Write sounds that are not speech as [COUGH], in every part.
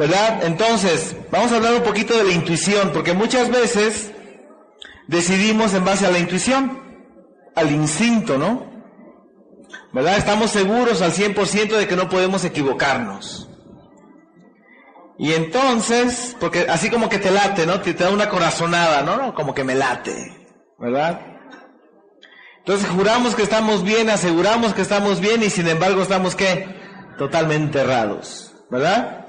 ¿Verdad? Entonces, vamos a hablar un poquito de la intuición, porque muchas veces decidimos en base a la intuición, al instinto, ¿no? ¿Verdad? Estamos seguros al 100% de que no podemos equivocarnos. Y entonces, porque así como que te late, ¿no? Te, da una corazonada, ¿no? Como que me late, ¿verdad? Entonces juramos que estamos bien, aseguramos que estamos bien y sin embargo estamos qué? Totalmente errados, ¿verdad?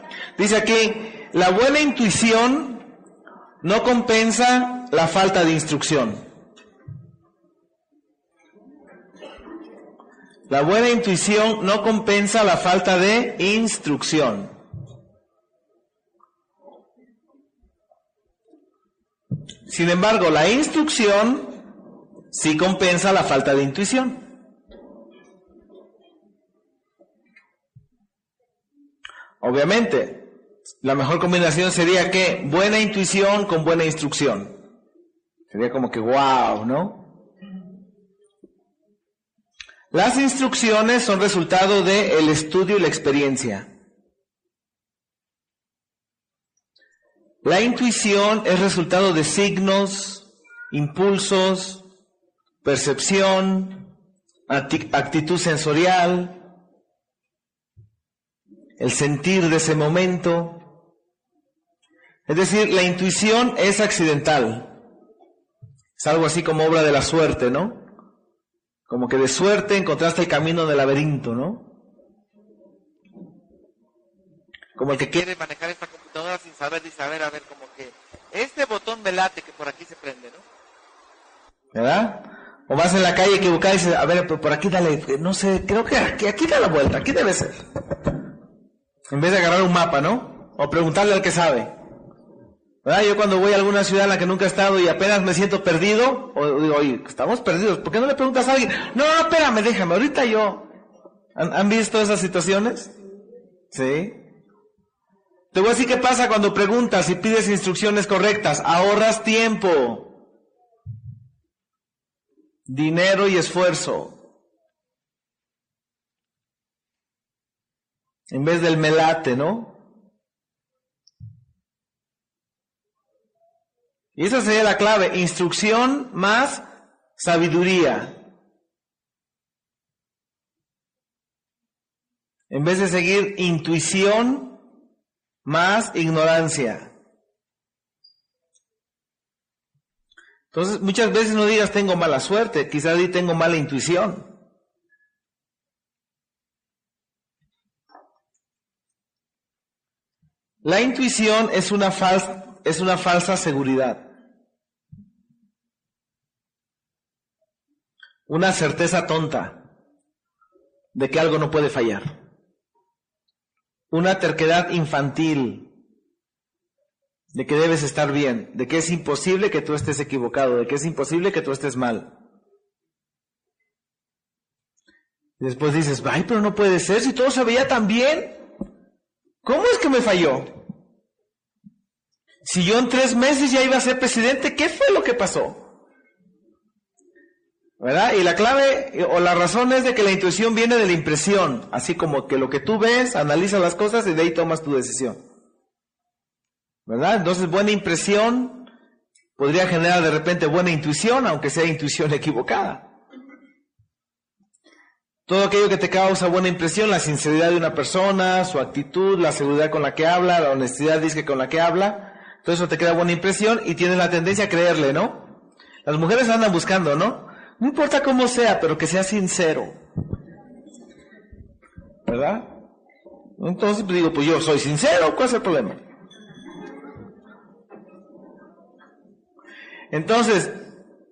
Dice aquí, la buena intuición no compensa la falta de instrucción. La buena intuición no compensa la falta de instrucción. Sin embargo, la instrucción sí compensa la falta de intuición. Obviamente, la mejor combinación sería que buena intuición con buena instrucción. Sería como que wow, ¿no? Las instrucciones son resultado del estudio y la experiencia. La intuición es resultado de signos, impulsos, percepción, actitud sensorial, el sentir de ese momento. Es decir, la intuición es accidental. Es algo así como obra de la suerte, ¿no? Como que de suerte encontraste el camino del laberinto, ¿no? Como el que quiere manejar esta computadora sin saber ni saber, a ver, como que este botón me late que por aquí se prende, ¿no? ¿Verdad? O vas en la calle equivocada y dices, a ver, por aquí dale, no sé, creo que aquí, aquí da la vuelta, aquí debe ser. En vez de agarrar un mapa, ¿no? O preguntarle al que sabe. ¿Verdad? Yo cuando voy a alguna ciudad en la que nunca he estado y apenas me siento perdido, o digo, oye, estamos perdidos, ¿por qué no le preguntas a alguien? No, no, espérame, déjame, ahorita yo. ¿Han, visto esas situaciones? Sí. Te voy a decir qué pasa cuando preguntas y pides instrucciones correctas. Ahorras tiempo, dinero y esfuerzo. En vez del melate, ¿no? Y esa sería la clave. Instrucción más sabiduría. En vez de seguir intuición más ignorancia. Entonces, muchas veces no digas tengo mala suerte, quizás di tengo mala intuición. La intuición es una, falsa, es una falsa seguridad. Una certeza tonta de que algo no puede fallar una terquedad infantil de que debes estar bien, de que es imposible que tú estés equivocado, de que es imposible que tú estés mal. Después dices, ay, pero no puede ser, si todo se veía tan bien. ¿Cómo es que me falló? Si yo en tres meses ya iba a ser presidente, ¿qué fue lo que pasó? ¿Verdad? Y la clave o la razón es de que la intuición viene de la impresión, así como que lo que tú ves, analiza las cosas y de ahí tomas tu decisión. ¿Verdad? Entonces buena impresión podría generar de repente buena intuición, aunque sea intuición [LAUGHS] equivocada. Todo aquello que te causa buena impresión, la sinceridad de una persona, su actitud, la seguridad con la que habla, la honestidad dice con la que habla, todo eso te crea buena impresión y tienes la tendencia a creerle, ¿no? Las mujeres andan buscando, ¿no? No importa cómo sea, pero que sea sincero. ¿Verdad? Entonces pues, digo, pues yo soy sincero, ¿cuál es el problema? Entonces,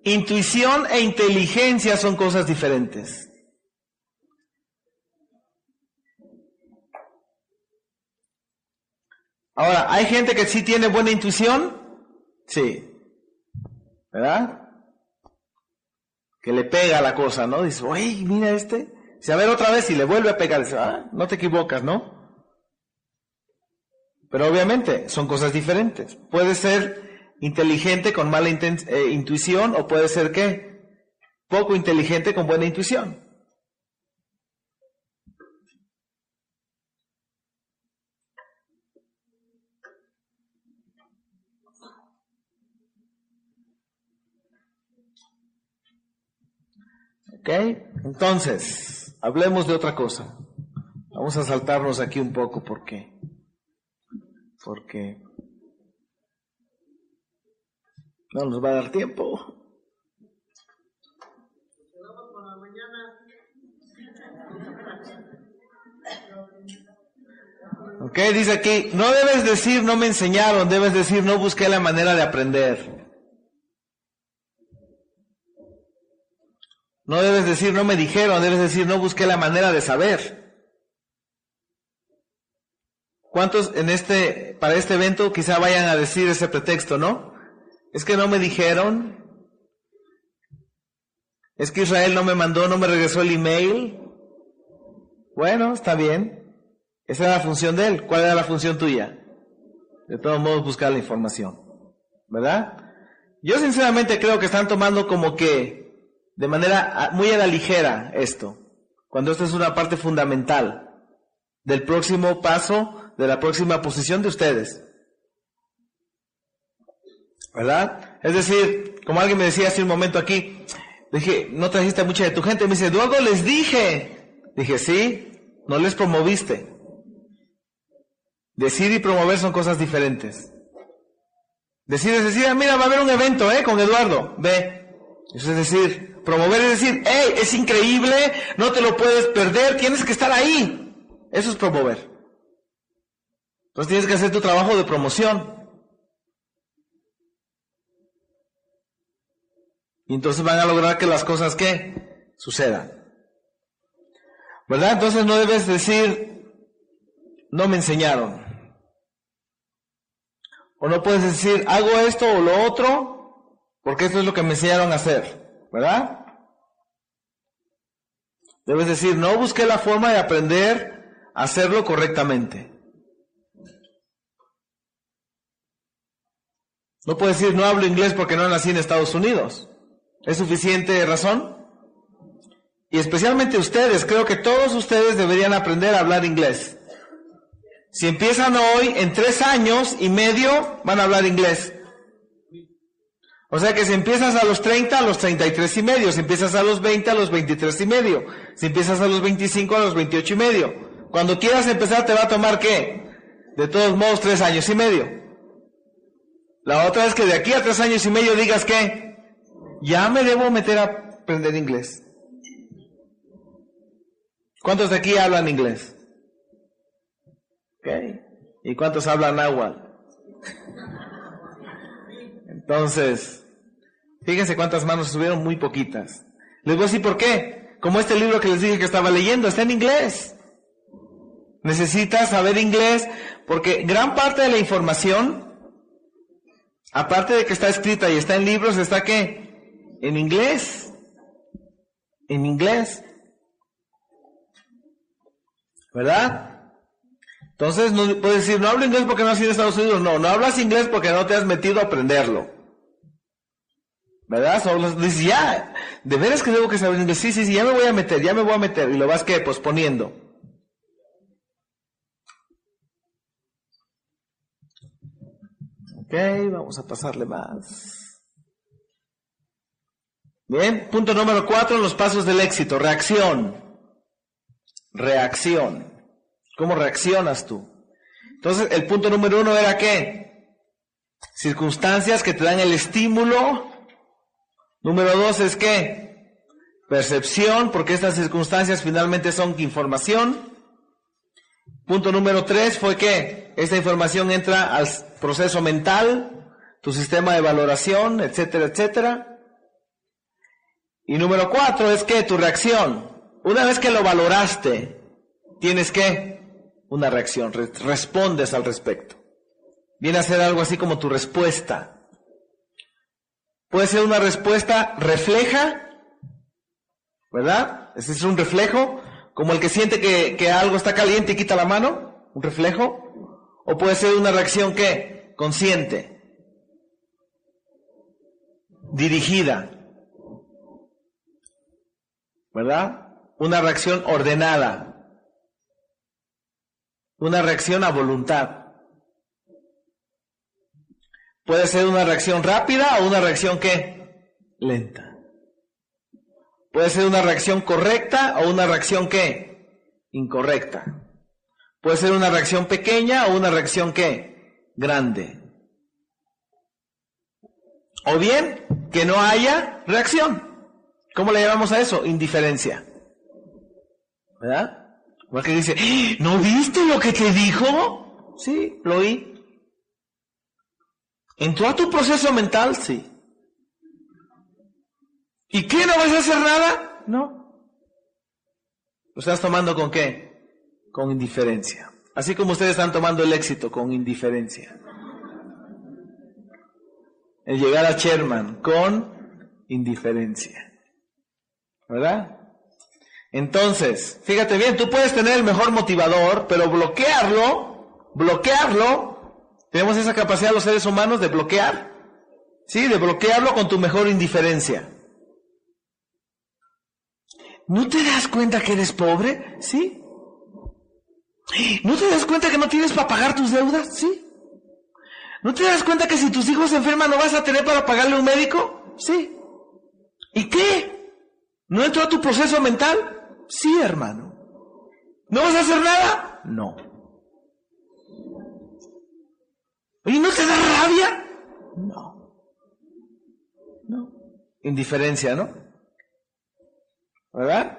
intuición e inteligencia son cosas diferentes. Ahora, ¿hay gente que sí tiene buena intuición? Sí. ¿Verdad? Que le pega la cosa, ¿no? Dice, oye, mira este. Si a ver otra vez y le vuelve a pegar, dice, ah, no te equivocas, ¿no? Pero obviamente son cosas diferentes. Puede ser inteligente con mala eh, intuición o puede ser qué? Poco inteligente con buena intuición. ¿Ok? Entonces, hablemos de otra cosa. Vamos a saltarnos aquí un poco porque, porque no nos va a dar tiempo. Ok, dice aquí, no debes decir no me enseñaron, debes decir no busqué la manera de aprender. No debes decir no me dijeron, debes decir no busqué la manera de saber. ¿Cuántos en este, para este evento quizá vayan a decir ese pretexto, no? Es que no me dijeron. Es que Israel no me mandó, no me regresó el email. Bueno, está bien. Esa era la función de él. ¿Cuál era la función tuya? De todos modos, buscar la información. ¿Verdad? Yo sinceramente creo que están tomando como que de manera ah, muy a la ligera esto, cuando esto es una parte fundamental del próximo paso, de la próxima posición de ustedes. ¿Verdad? Es decir, como alguien me decía hace un momento aquí, dije, no trajiste mucha de tu gente. Me dice, Eduardo, les dije. Dije, sí, no les promoviste. Decir y promover son cosas diferentes. Decir es decir, ah, mira, va a haber un evento, ¿eh? Con Eduardo, ve. Eso es decir, Promover es decir, hey, es increíble, no te lo puedes perder, tienes que estar ahí. Eso es promover. Entonces tienes que hacer tu trabajo de promoción. Y entonces van a lograr que las cosas que sucedan. ¿Verdad? Entonces no debes decir, no me enseñaron. O no puedes decir, hago esto o lo otro, porque esto es lo que me enseñaron a hacer. ¿verdad? Debes decir, no busqué la forma de aprender a hacerlo correctamente. No puedes decir, no hablo inglés porque no nací en Estados Unidos. ¿Es suficiente razón? Y especialmente ustedes, creo que todos ustedes deberían aprender a hablar inglés. Si empiezan hoy, en tres años y medio van a hablar inglés. O sea que si empiezas a los 30, a los 33 y medio, si empiezas a los 20, a los 23 y medio, si empiezas a los 25, a los 28 y medio. Cuando quieras empezar te va a tomar qué? De todos modos, tres años y medio. La otra es que de aquí a tres años y medio digas que ya me debo meter a aprender inglés. ¿Cuántos de aquí hablan inglés? ¿Ok? ¿Y cuántos hablan náhuatl? Entonces, Fíjense cuántas manos subieron, muy poquitas. Les voy a decir por qué. Como este libro que les dije que estaba leyendo, está en inglés. Necesitas saber inglés porque gran parte de la información, aparte de que está escrita y está en libros, está qué? En inglés. En inglés. ¿Verdad? Entonces, no puedes decir, no hablo inglés porque no has ido a Estados Unidos. No, no hablas inglés porque no te has metido a aprenderlo. ¿Verdad? Solo dices, ya, de veras que debo que saber. Sí, sí, sí, ya me voy a meter, ya me voy a meter. Y lo vas que posponiendo. Ok, vamos a pasarle más. Bien, punto número cuatro, los pasos del éxito. Reacción. Reacción. ¿Cómo reaccionas tú? Entonces, el punto número uno era qué? Circunstancias que te dan el estímulo Número dos es que percepción, porque estas circunstancias finalmente son información. Punto número tres fue que esta información entra al proceso mental, tu sistema de valoración, etcétera, etcétera. Y número cuatro es que tu reacción, una vez que lo valoraste, tienes que una reacción, respondes al respecto. Viene a ser algo así como tu respuesta. Puede ser una respuesta refleja, ¿verdad? Ese es un reflejo, como el que siente que, algo está caliente y quita la mano, un reflejo. O puede ser una reacción que consciente, dirigida, ¿verdad? Una reacción ordenada, una reacción a voluntad. Puede ser una reacción rápida o una reacción que lenta. Puede ser una reacción correcta o una reacción qué? Incorrecta. Puede ser una reacción pequeña o una reacción qué? Grande. O bien que no haya reacción. ¿Cómo le llamamos a eso? Indiferencia. ¿Verdad? Porque dice, ¡Ah! ¿no viste lo que te dijo? Sí, lo oí. ¿Entró a tu proceso mental? Sí. ¿Y qué? ¿No vas a hacer nada? No. ¿Lo estás tomando con qué? Con indiferencia. Así como ustedes están tomando el éxito con indiferencia. El llegar a Sherman con indiferencia. ¿Verdad? Entonces, fíjate bien, tú puedes tener el mejor motivador, pero bloquearlo, bloquearlo, tenemos esa capacidad los seres humanos de bloquear, ¿sí? De bloquearlo con tu mejor indiferencia. ¿No te das cuenta que eres pobre? Sí. ¿No te das cuenta que no tienes para pagar tus deudas? Sí. ¿No te das cuenta que si tus hijos se enferman no vas a tener para pagarle un médico? Sí. ¿Y qué? ¿No entró a tu proceso mental? Sí, hermano. ¿No vas a hacer nada? No. ¿Y no te da rabia? No. No. Indiferencia, ¿no? ¿Verdad?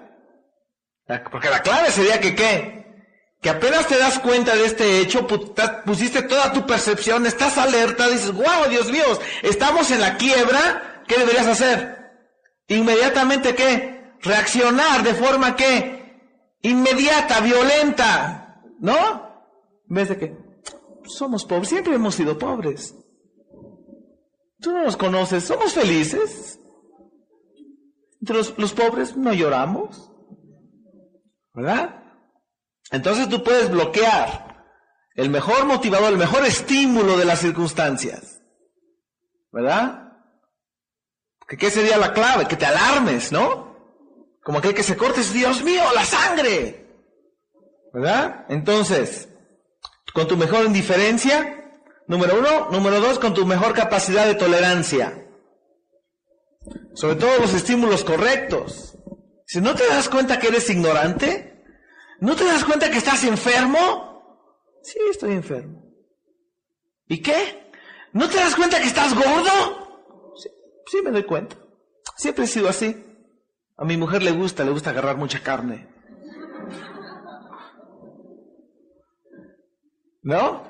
Porque la clave sería que qué? Que apenas te das cuenta de este hecho, pusiste toda tu percepción, estás alerta, dices, wow, Dios mío, estamos en la quiebra, ¿qué deberías hacer? Inmediatamente qué? Reaccionar de forma que inmediata, violenta, ¿no? Vez de que somos pobres, siempre hemos sido pobres. Tú no nos conoces, somos felices. Entre los, pobres no lloramos. ¿Verdad? Entonces tú puedes bloquear el mejor motivador, el mejor estímulo de las circunstancias. ¿Verdad? ¿Qué sería la clave? Que te alarmes, ¿no? Como aquel que se corte, Dios mío, la sangre. ¿Verdad? Entonces, con tu mejor indiferencia, número uno. Número dos, con tu mejor capacidad de tolerancia. Sobre todo los estímulos correctos. Si no te das cuenta que eres ignorante, ¿no te das cuenta que estás enfermo? Sí, estoy enfermo. ¿Y qué? ¿No te das cuenta que estás gordo? Sí, me doy cuenta. Siempre he sido así. A mi mujer le gusta, le gusta agarrar mucha carne. ¿No?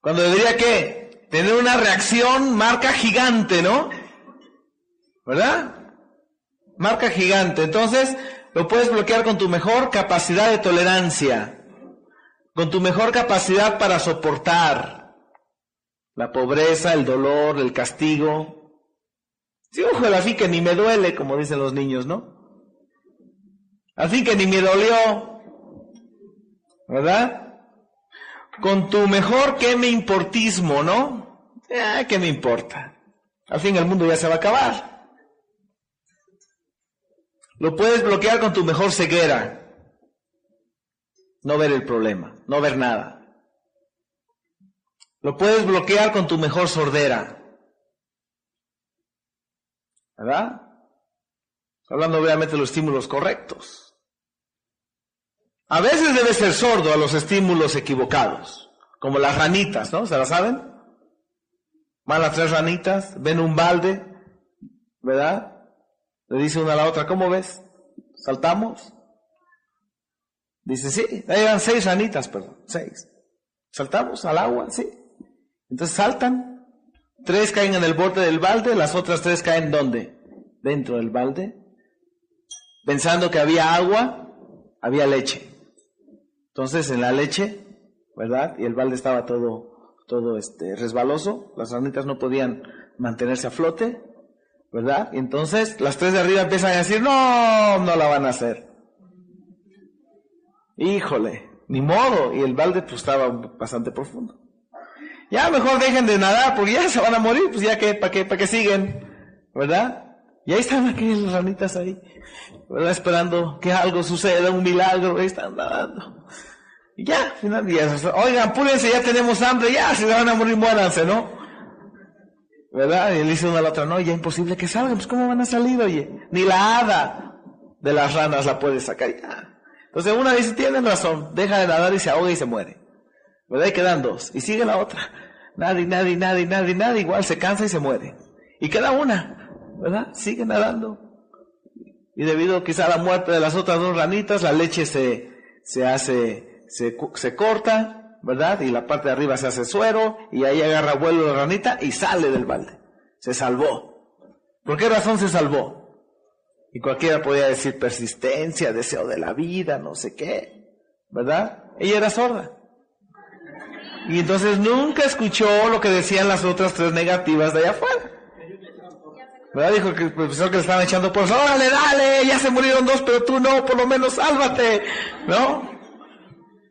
Cuando debería que tener una reacción marca gigante, ¿no? ¿verdad? Marca gigante. Entonces, lo puedes bloquear con tu mejor capacidad de tolerancia, con tu mejor capacidad para soportar la pobreza, el dolor, el castigo. Sí, ojo, fin que ni me duele, como dicen los niños, ¿no? Fin que ni me dolió, ¿verdad? Con tu mejor que me importismo, ¿no? Ah, ¿qué me importa? Al fin el mundo ya se va a acabar. Lo puedes bloquear con tu mejor ceguera. No ver el problema, no ver nada. Lo puedes bloquear con tu mejor sordera. ¿Verdad? Hablando obviamente de los estímulos correctos. A veces debes ser sordo a los estímulos equivocados, como las ranitas, ¿no? ¿Se la saben? Van las tres ranitas, ven un balde, ¿verdad? Le dice una a la otra, ¿cómo ves? ¿Saltamos? Dice, sí, ahí eran seis ranitas, perdón, seis. ¿Saltamos al agua? Sí. Entonces saltan, tres caen en el borde del balde, las otras tres caen ¿dónde? Dentro del balde. Pensando que había agua, había leche. Entonces en la leche, ¿verdad? Y el balde estaba todo, todo este, resbaloso, las ranitas no podían mantenerse a flote, ¿verdad? Y entonces las tres de arriba empiezan a decir, no, no la van a hacer. Híjole, ni modo. Y el balde pues estaba bastante profundo. Ya mejor dejen de nadar porque ya se van a morir, pues ya que, ¿para qué, para qué siguen? ¿Verdad? Y ahí están aquellas ranitas ahí, ¿verdad? Esperando que algo suceda, un milagro, ahí están nadando. Y ya, final, día oigan, apúrense, ya tenemos hambre, ya, si van a morir, muéranse, ¿no? ¿Verdad? Y le dice una a la otra, no, ya imposible que salgan, pues ¿cómo van a salir, oye? Ni la hada de las ranas la puede sacar. Entonces una dice, tienen razón, deja de nadar y se ahoga y se muere. ¿Verdad? Y quedan dos. Y sigue la otra. Nadie, nadie, nadie, nadie, nadie, igual se cansa y se muere. Y queda una, ¿verdad? Sigue nadando. Y debido quizá a la muerte de las otras dos ranitas, la leche se, se hace, se, se corta, ¿verdad? Y la parte de arriba se hace suero y ahí agarra vuelo la ranita y sale del balde. Se salvó. ¿Por qué razón se salvó? Y cualquiera podía decir persistencia, deseo de la vida, no sé qué, ¿verdad? Ella era sorda. Y entonces nunca escuchó lo que decían las otras tres negativas de allá afuera. ¿Verdad? Dijo que el profesor que le estaban echando por órale, dale, ya se murieron dos, pero tú no, por lo menos sálvate, ¿no?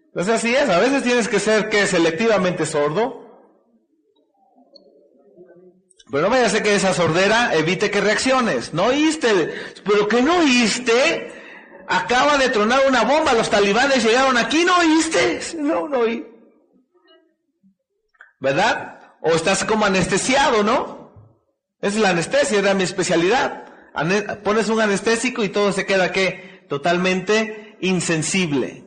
Entonces así es, a veces tienes que ser que selectivamente sordo. Pero no vaya a que esa sordera evite que reacciones. No oíste, pero que no oíste. Acaba de tronar una bomba, los talibanes llegaron aquí, no oíste. No, no oí. ¿Verdad? O estás como anestesiado, ¿no? Es la anestesia, era mi especialidad. pones un anestésico y todo se queda que totalmente insensible.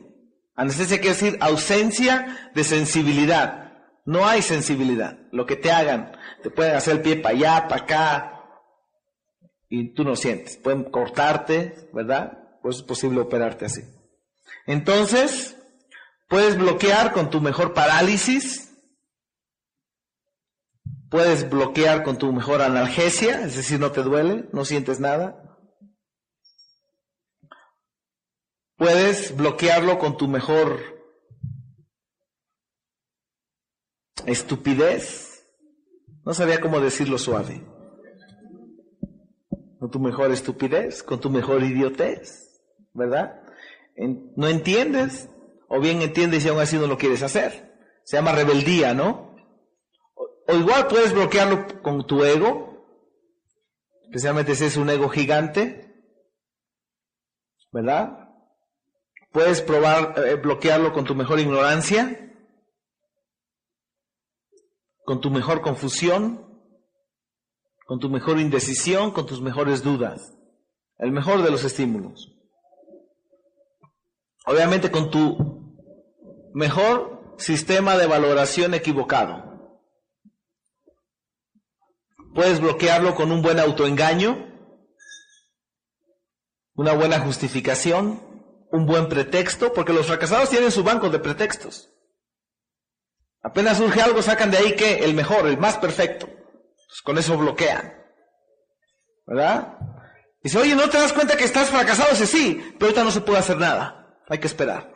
Anestesia quiere decir ausencia de sensibilidad. No hay sensibilidad. Lo que te hagan, te pueden hacer el pie para allá, para acá, y tú no sientes. Pueden cortarte, ¿verdad? Pues es posible operarte así. Entonces, puedes bloquear con tu mejor parálisis, puedes bloquear con tu mejor analgesia, es decir, no te duele, no sientes nada. Puedes bloquearlo con tu mejor estupidez. No sabía cómo decirlo suave. Con tu mejor estupidez, con tu mejor idiotez, ¿verdad? no entiendes, o bien entiendes y aún así no lo quieres hacer. Se llama rebeldía, ¿no? O, igual puedes bloquearlo con tu ego, especialmente si es un ego gigante, ¿verdad? Puedes probar eh, bloquearlo con tu mejor ignorancia, con tu mejor confusión, con tu mejor indecisión, con tus mejores dudas. El mejor de los estímulos. Obviamente con tu mejor sistema de valoración equivocado. Puedes bloquearlo con un buen autoengaño, una buena justificación, un buen pretexto, porque los fracasados tienen su banco de pretextos. Apenas surge algo, sacan de ahí que el mejor, el más perfecto. Pues con eso bloquean. ¿Verdad? Dice, oye, ¿no te das cuenta que estás fracasado? Dice, sí, pero ahorita no se puede hacer nada. Hay que esperar.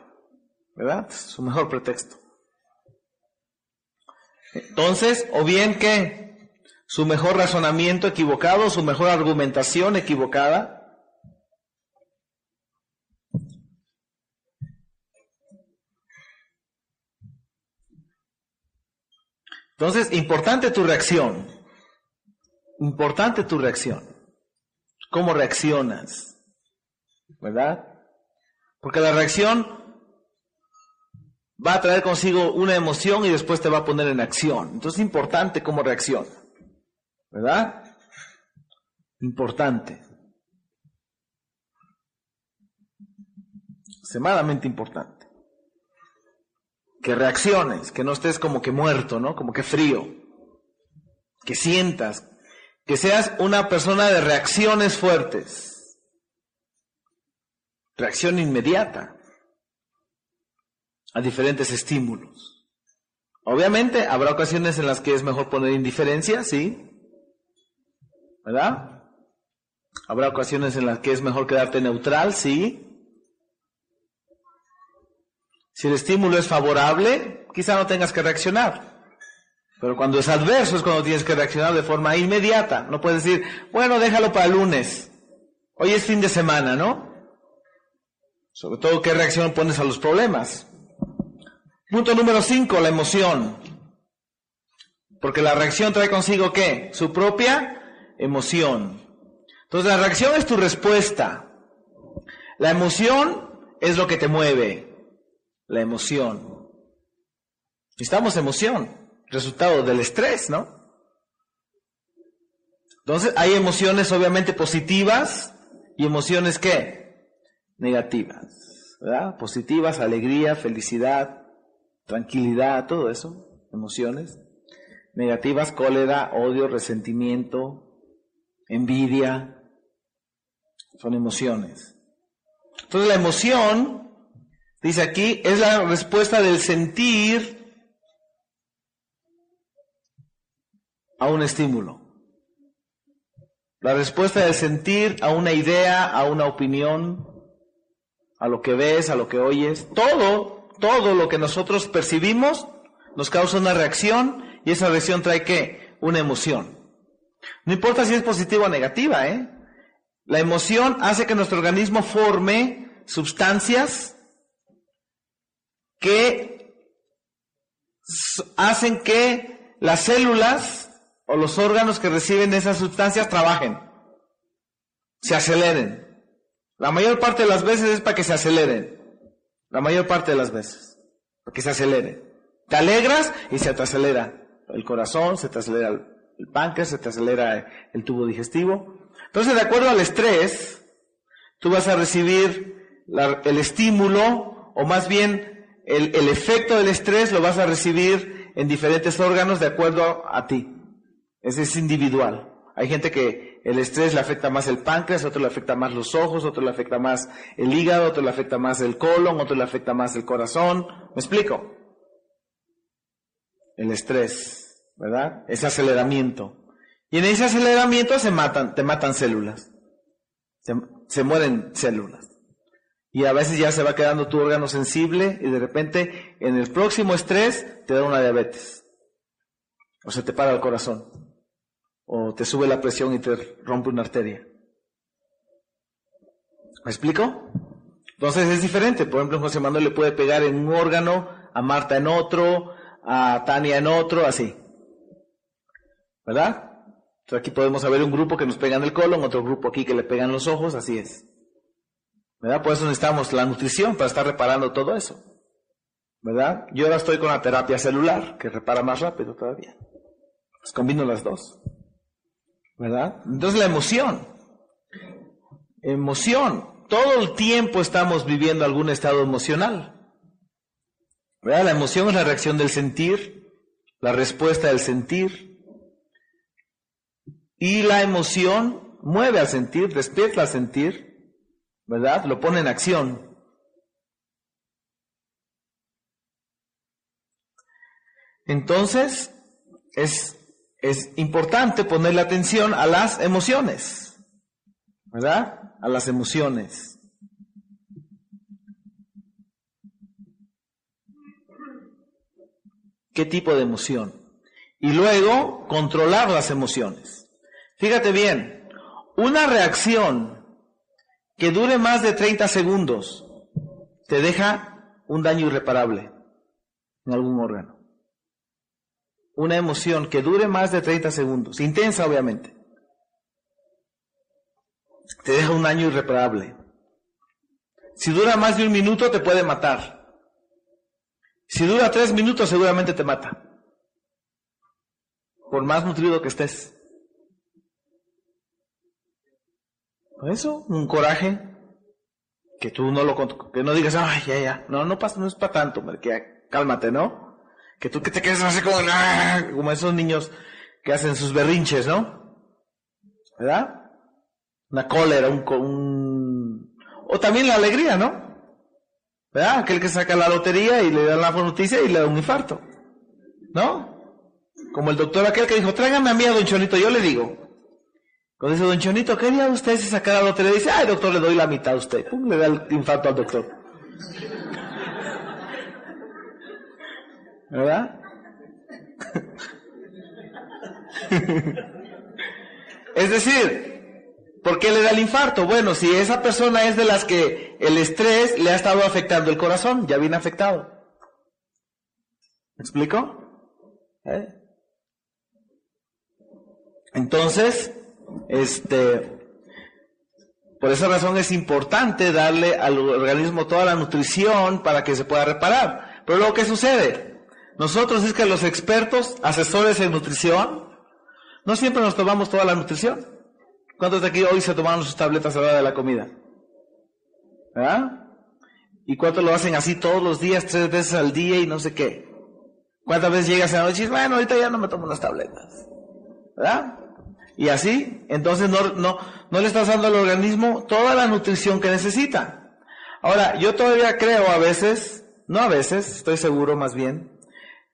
¿Verdad? su mejor pretexto. Entonces, o bien que su mejor razonamiento equivocado, su mejor argumentación equivocada, Entonces, importante tu reacción. Importante tu reacción. ¿Cómo reaccionas? ¿Verdad? Porque la reacción va a traer consigo una emoción y después te va a poner en acción. Entonces es importante cómo reacciona. ¿Verdad? Importante. Extremadamente importante que reacciones, que no estés como que muerto, ¿no? Como que frío, que sientas, que seas una persona de reacciones fuertes, reacción inmediata a diferentes estímulos. Obviamente habrá ocasiones en las que es mejor poner indiferencia, sí, ¿verdad? Habrá ocasiones en las que es mejor quedarte neutral, sí, si el estímulo es favorable, quizá no tengas que reaccionar. Pero cuando es adverso es cuando tienes que reaccionar de forma inmediata. No puedes decir, bueno, déjalo para el lunes. Hoy es fin de semana, ¿no? Sobre todo, ¿qué reacción pones a los problemas? Punto número 5, la emoción. Porque la reacción trae consigo qué? Su propia emoción. Entonces la reacción es tu respuesta. La emoción es lo que te mueve la emoción. Necesitamos emoción, resultado del estrés, ¿no? Entonces, hay emociones obviamente positivas y emociones ¿qué? Negativas. ¿Verdad? Positivas, alegría, felicidad, tranquilidad, todo eso, emociones. Negativas, cólera, odio, resentimiento, envidia, son emociones. Entonces la emoción, dice aquí, es la respuesta del sentir a un estímulo. La respuesta del sentir a una idea, a una opinión, a lo que ves, a lo que oyes. Todo, todo lo que nosotros percibimos nos causa una reacción y esa reacción trae qué? Una emoción. No importa si es positiva o negativa, ¿eh? La emoción hace que nuestro organismo forme sustancias que hacen que las células o los órganos que reciben esas sustancias trabajen, se aceleren. La mayor parte de las veces es para que se aceleren. La mayor parte de las veces. Para que se aceleren. Te alegras y se te acelera el corazón, se te acelera el páncreas, se te acelera el tubo digestivo. Entonces, de acuerdo al estrés, tú vas a recibir el estímulo, o más bien el, efecto del estrés lo vas a recibir en diferentes órganos de acuerdo a ti. Ese es individual. Hay gente que el estrés le afecta más el páncreas, otro le afecta más los ojos, otro le afecta más el hígado, otro le afecta más el colon, otro le afecta más el corazón. ¿Me explico? El estrés, ¿verdad? Ese aceleramiento. Y en ese aceleramiento se matan, te matan células. Se, se mueren células. Y a veces ya se va quedando tu órgano sensible y de repente en el próximo estrés te da una diabetes. O se te para el corazón o te sube la presión y te rompe una arteria. ¿Me explico? Entonces es diferente. Por ejemplo, José Manuel le puede pegar en un órgano, a Marta en otro, a Tania en otro, así. ¿Verdad? Entonces aquí podemos ver un grupo que nos pega en el colon, otro grupo aquí que le pegan los ojos, así es. ¿Verdad? Por eso necesitamos la nutrición para estar reparando todo eso. ¿Verdad? Yo ahora estoy con la terapia celular, que repara más rápido todavía. Pues combino las dos. ¿verdad? Entonces la emoción, emoción, todo el tiempo estamos viviendo algún estado emocional. ¿verdad? La emoción es la reacción del sentir, la respuesta del sentir. Y la emoción mueve al sentir, despierta al sentir, ¿verdad? Lo pone en acción. Entonces, es es importante ponerle atención a las emociones, ¿verdad? A las emociones. ¿Qué tipo de emoción? Y luego controlar las emociones. Fíjate bien, una reacción que dure más de 30 segundos te deja un daño irreparable en algún órgano una emoción que dure más de 30 segundos, intensa obviamente, te deja un daño irreparable. Si dura más de un minuto te puede matar. Si dura tres minutos seguramente te mata. Por más nutrido que estés. Eso, un coraje que tú no lo que no digas, ay, ya, ya, no, no pasa, no es para tanto, que cálmate, ¿no? que tú que te quedes así como, ¡ah! como esos niños que hacen sus berrinches, ¿no? ¿Verdad? Una cólera, un. O también la alegría, ¿no? ¿Verdad? Aquel que saca la lotería y le dan la noticia y le da un infarto. ¿No? Como el doctor aquel que dijo, tráigame a mí a Don Chonito, yo le digo. Cuando dice Don Chonito, ¿qué haría usted si sacara lotería? Dice, ay doctor, le doy la mitad a usted. Pum, le da el infarto al doctor. ¿Verdad? [LAUGHS] es decir, ¿por qué le da el infarto? Bueno, si esa persona es de las que el estrés le ha estado afectando el corazón, ya viene afectado. ¿Me explico? ¿Eh? Entonces, este, por esa razón es importante darle al organismo toda la nutrición para que se pueda reparar. Pero luego, ¿qué sucede? Nosotros es que los expertos, asesores en nutrición, No siempre nos tomamos toda la nutrición. ¿Cuántos de aquí hoy se tomaron sus tabletas a la hora de la comida? ¿Verdad? ¿Y cuántos lo hacen así todos los días, tres veces al día y no sé qué? ¿Cuántas veces llegas a la noche y dices, bueno, ahorita ya no me tomo las tabletas? ¿Verdad? Y así, entonces no, no, no le estás dando al organismo toda la nutrición que necesita. Ahora, yo todavía creo a veces, no a veces, estoy seguro más bien,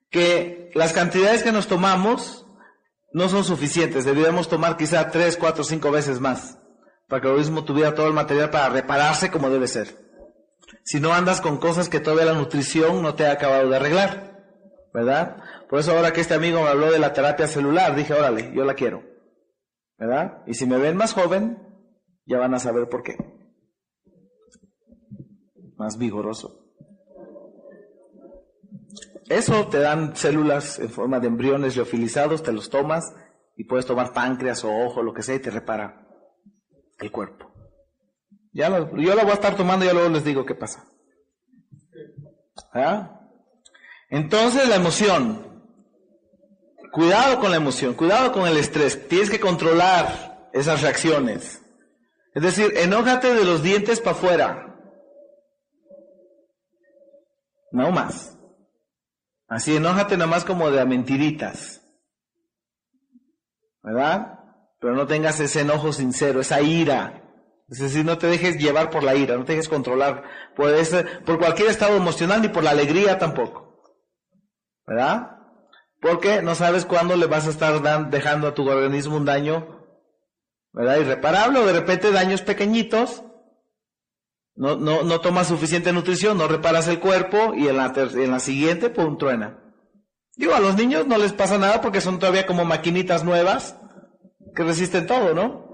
que las cantidades que nos tomamos no son suficientes. Deberíamos tomar quizá tres, cuatro, cinco veces más para que el organismo tuviera todo el material para repararse como debe ser. Si no andas con cosas que todavía la nutrición no te ha acabado de arreglar, ¿verdad? Por eso ahora que este amigo me habló de la terapia celular, dije, órale, yo la quiero, ¿verdad? Y si me ven más joven, ya van a saber por qué. Más vigoroso. Eso te dan células en forma de embriones liofilizados, te los tomas y puedes tomar páncreas o ojo, lo que sea, y te repara el cuerpo. Ya yo lo voy a estar tomando y luego les digo qué pasa. ¿Ah? Entonces la emoción. Cuidado con la emoción, cuidado con el estrés. Tienes que controlar esas reacciones. Es decir, enójate de los dientes para afuera. No más. Así, enójate nada más como de a mentiritas. ¿Verdad? Pero no tengas ese enojo sincero, esa ira. Es decir, no te dejes llevar por la ira, no te dejes controlar por, ese, por cualquier estado emocional ni por la alegría tampoco. ¿Verdad? Porque no sabes cuándo le vas a estar dejando a tu organismo un daño. Irreparable o de repente daños pequeñitos no, no, no tomas suficiente nutrición, no reparas el cuerpo y en la, en la siguiente, pum, truena. Digo, a los niños no les pasa nada porque son todavía como maquinitas nuevas que resisten todo, ¿no?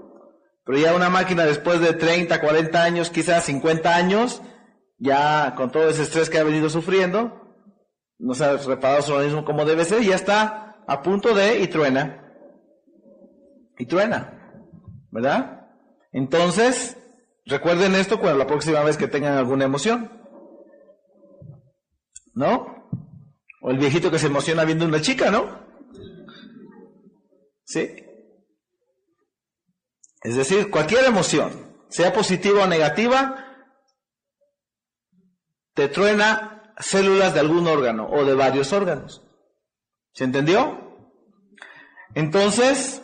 Pero ya una máquina después de 30, 40 años, quizás 50 años, ya con todo ese estrés que ha venido sufriendo, no se ha reparado su organismo como debe ser, ya está a punto de y truena. Y truena. ¿Verdad? Entonces, Recuerden esto cuando la próxima vez que tengan alguna emoción. ¿No? O el viejito que se emociona viendo una chica, ¿no? ¿Sí? Es decir, cualquier emoción, sea positiva o negativa, te truena células de algún órgano o de varios órganos. ¿Se entendió? Entonces,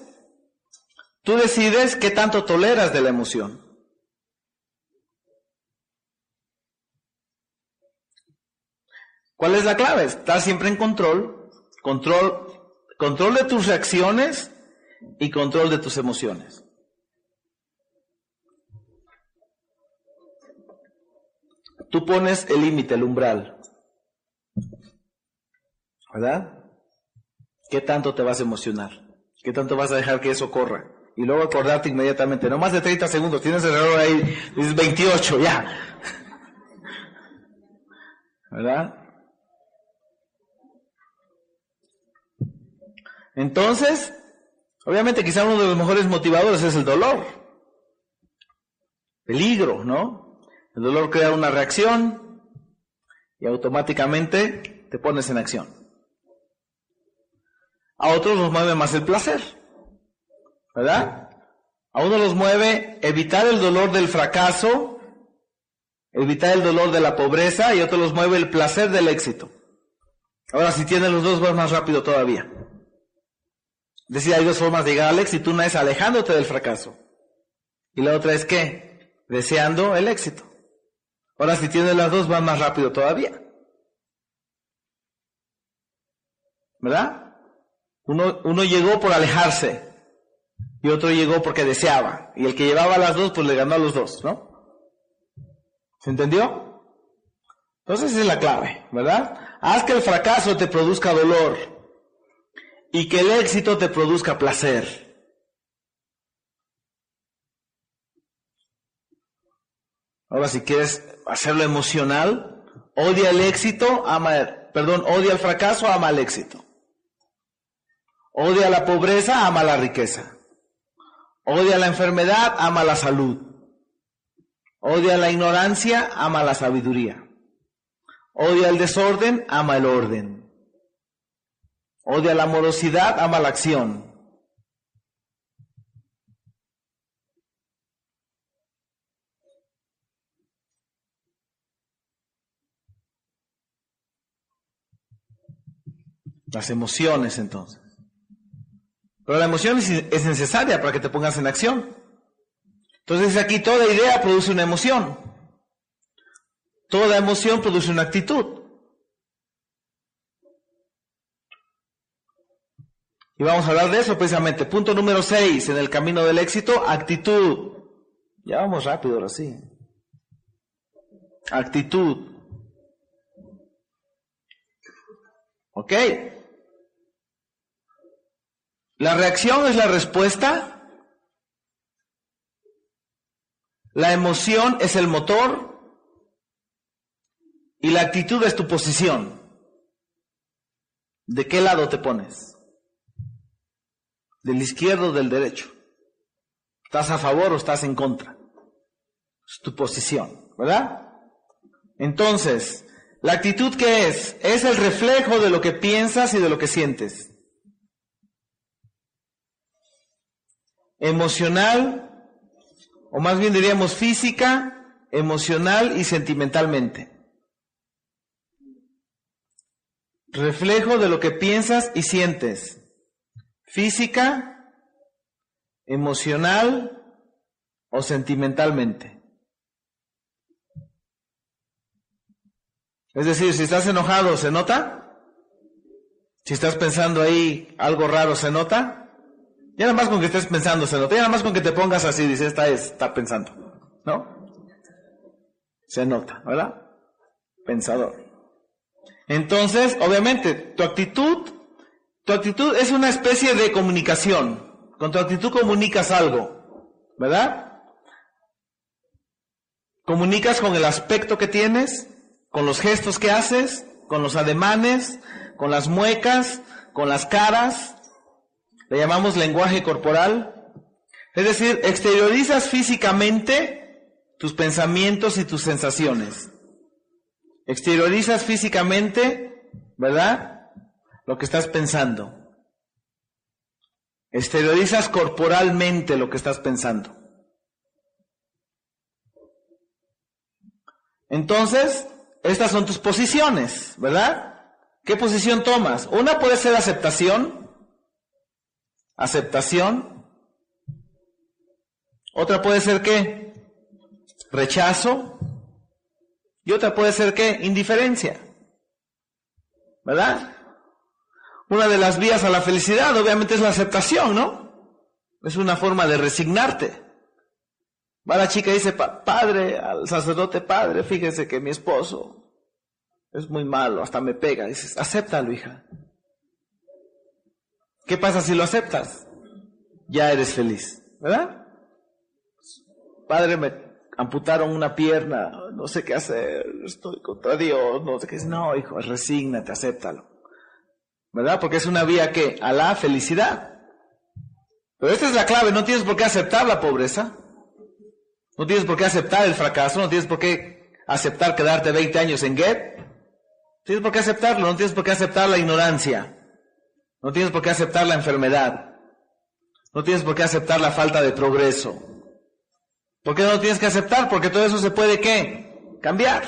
tú decides qué tanto toleras de la emoción. ¿Cuál es la clave? Estar siempre en control, control, control de tus reacciones y control de tus emociones. Tú pones el límite, el umbral. ¿Verdad? ¿Qué tanto te vas a emocionar? ¿Qué tanto vas a dejar que eso corra? Y luego acordarte inmediatamente, no más de 30 segundos, tienes el reloj ahí, dices 28, ya. [LAUGHS] ¿Verdad? Entonces, obviamente quizá uno de los mejores motivadores es el dolor. Peligro, ¿no? El dolor crea una reacción y automáticamente te pones en acción. A otros los mueve más el placer, ¿verdad? A uno los mueve evitar el dolor del fracaso, evitar el dolor de la pobreza y a otros los mueve el placer del éxito. Ahora, si tienen los dos, vas más rápido todavía. Decía, hay dos formas de llegar al éxito. Una es alejándote del fracaso. Y la otra es qué? Deseando el éxito. Ahora, si tienes las dos, van más rápido todavía. ¿Verdad? Uno, uno llegó por alejarse y otro llegó porque deseaba. Y el que llevaba las dos, pues le ganó a los dos, ¿no? ¿Se entendió? Entonces esa es la clave, ¿verdad? Haz que el fracaso te produzca dolor y que el éxito te produzca placer. Ahora, si quieres hacerlo emocional, odia el éxito, ama, perdón, odia el fracaso, ama el éxito. Odia la pobreza, ama la riqueza. Odia la enfermedad, ama la salud. Odia la ignorancia, ama la sabiduría. Odia el desorden, ama el orden. Odia la morosidad, ama la acción. Las emociones entonces. Pero la emoción es, necesaria para que te pongas en acción. Entonces aquí toda idea produce una emoción. Toda emoción produce una actitud. Y vamos a hablar de eso precisamente. Punto número 6 en el camino del éxito, actitud. Ya vamos rápido ahora sí. Actitud. ¿Ok? La reacción es la respuesta. La emoción es el motor. Y la actitud es tu posición. ¿De qué lado te pones? ¿Del izquierdo o del derecho? ¿Estás a favor o estás en contra? Es tu posición, ¿verdad? Entonces, ¿la actitud qué es? Es el reflejo de lo que piensas y de lo que sientes. Emocional, o más bien diríamos física, emocional y sentimentalmente. Reflejo de lo que piensas y sientes. Física, emocional o sentimentalmente. Es decir, si estás enojado, ¿se nota? Si estás pensando ahí algo raro, ¿se nota? Ya nada más con que estés pensando, se nota. Ya nada más con que te pongas así, dice, esta es, está pensando. ¿No? Se nota, ¿verdad? Pensador. Entonces, obviamente, tu actitud, tu actitud es una especie de comunicación. Con tu actitud comunicas algo, ¿verdad? Comunicas con el aspecto que tienes, con los gestos que haces, con los ademanes, con las muecas, con las caras. Le llamamos lenguaje corporal. Es decir, exteriorizas físicamente tus pensamientos y tus sensaciones. Exteriorizas físicamente, ¿verdad? Lo que estás pensando. Exteriorizas corporalmente lo que estás pensando. Entonces, estas son tus posiciones, ¿verdad? ¿Qué posición tomas? Una puede ser aceptación, aceptación. Otra puede ser qué? Rechazo. Y otra puede ser qué? Indiferencia. ¿Verdad? Una de las vías a la felicidad obviamente es la aceptación, ¿no? Es una forma de resignarte. Va la chica y dice, padre, al sacerdote padre, fíjese que mi esposo es muy malo, hasta me pega. Dices, acéptalo, hija. ¿Qué pasa si lo aceptas? Ya eres feliz, ¿verdad? Padre, me amputaron una pierna, no sé qué hacer, estoy contra Dios, no sé qué. No, hijo, resígnate, acéptalo. ¿Verdad? Porque es una vía que a la felicidad. Pero esta es la clave, no tienes por qué aceptar la pobreza. No tienes por qué aceptar el fracaso, no tienes por qué aceptar quedarte 20 años en Get. No tienes por qué aceptarlo, no tienes por qué aceptar la ignorancia. No tienes por qué aceptar la enfermedad. No tienes por qué aceptar la falta de progreso. ¿Por qué no lo tienes que aceptar? Porque todo eso se puede qué? Cambiar.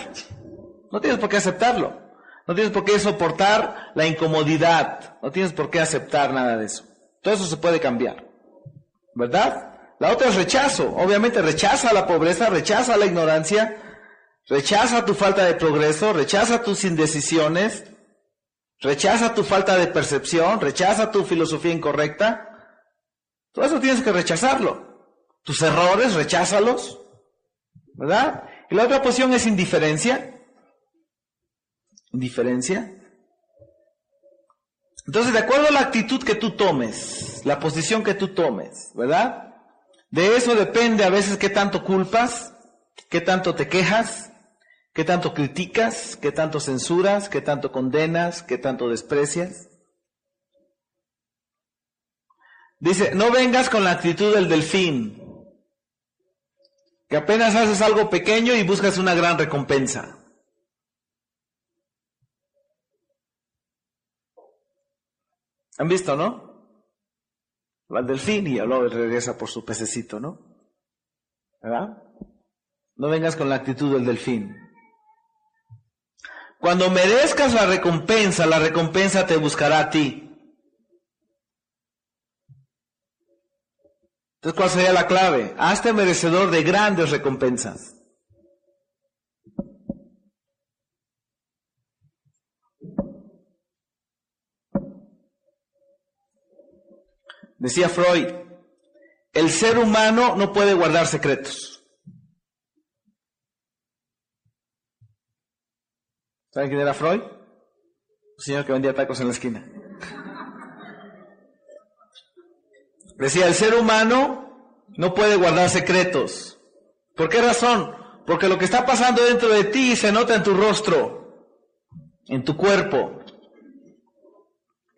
No tienes por qué aceptarlo. No tienes por qué soportar la incomodidad. No tienes por qué aceptar nada de eso. Todo eso se puede cambiar. ¿Verdad? La otra es rechazo. Obviamente rechaza la pobreza, rechaza la ignorancia, rechaza tu falta de progreso, rechaza tus indecisiones, rechaza tu falta de percepción, rechaza tu filosofía incorrecta. Todo eso tienes que rechazarlo. Tus errores, recházalos. ¿Verdad? Y la otra posición es indiferencia. Indiferencia. Entonces, de acuerdo a la actitud que tú tomes, la posición que tú tomes, ¿verdad? De eso depende a veces qué tanto culpas, qué tanto te quejas, qué tanto criticas, qué tanto censuras, qué tanto condenas, qué tanto desprecias. Dice, no vengas con la actitud del delfín, que apenas haces algo pequeño y buscas una gran recompensa. ¿Han visto, no? al delfín y luego regresa por su pececito, ¿no? ¿Verdad? No vengas con la actitud del delfín. Cuando merezcas la recompensa, la recompensa te buscará a ti. Entonces, ¿cuál sería la clave? Hazte merecedor de grandes recompensas. Decía Freud, el ser humano no puede guardar secretos. ¿Saben quién era Freud? Un señor que vendía tacos en la esquina. Decía, el ser humano no puede guardar secretos. ¿Por qué razón? Porque lo que está pasando dentro de ti se nota en tu rostro, en tu cuerpo,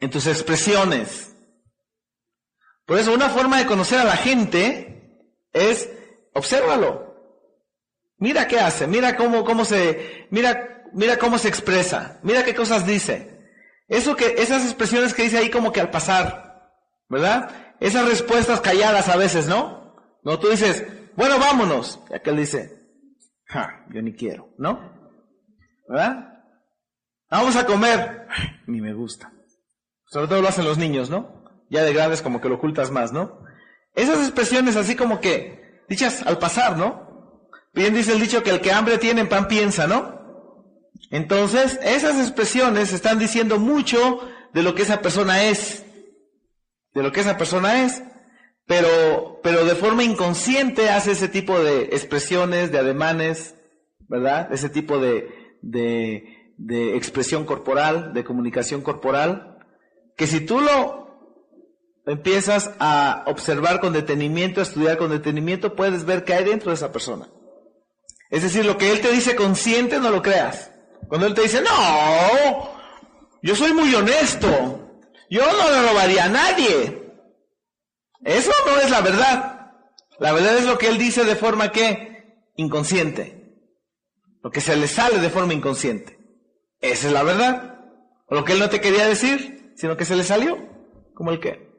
en tus expresiones. Por eso una forma de conocer a la gente es obsérvalo. Mira qué hace, mira cómo, cómo se, mira, mira cómo se expresa, mira qué cosas dice. Eso que, esas expresiones que dice ahí como que al pasar, ¿verdad? Esas respuestas calladas a veces, ¿no? No, tú dices, bueno, vámonos. Y aquel dice, ja, yo ni quiero, ¿no? ¿Verdad? Vamos a comer. Ni me gusta. Sobre todo lo hacen los niños, ¿no? ya de grandes como que lo ocultas más, ¿no? Esas expresiones así como que, dichas al pasar, ¿no? Bien dice el dicho que el que hambre tiene en pan piensa, ¿no? Entonces, esas expresiones están diciendo mucho de lo que esa persona es, de lo que esa persona es, pero, pero de forma inconsciente hace ese tipo de expresiones, de ademanes, ¿verdad? Ese tipo de, de, de expresión corporal, de comunicación corporal, que si tú lo empiezas a observar con detenimiento, a estudiar con detenimiento, puedes ver qué hay dentro de esa persona. Es decir, lo que él te dice consciente, no lo creas. Cuando él te dice, no, yo soy muy honesto, yo no le robaría a nadie. Eso no es la verdad. La verdad es lo que él dice de forma que inconsciente. Lo que se le sale de forma inconsciente. Esa es la verdad. O lo que él no te quería decir, sino que se le salió. Como el que.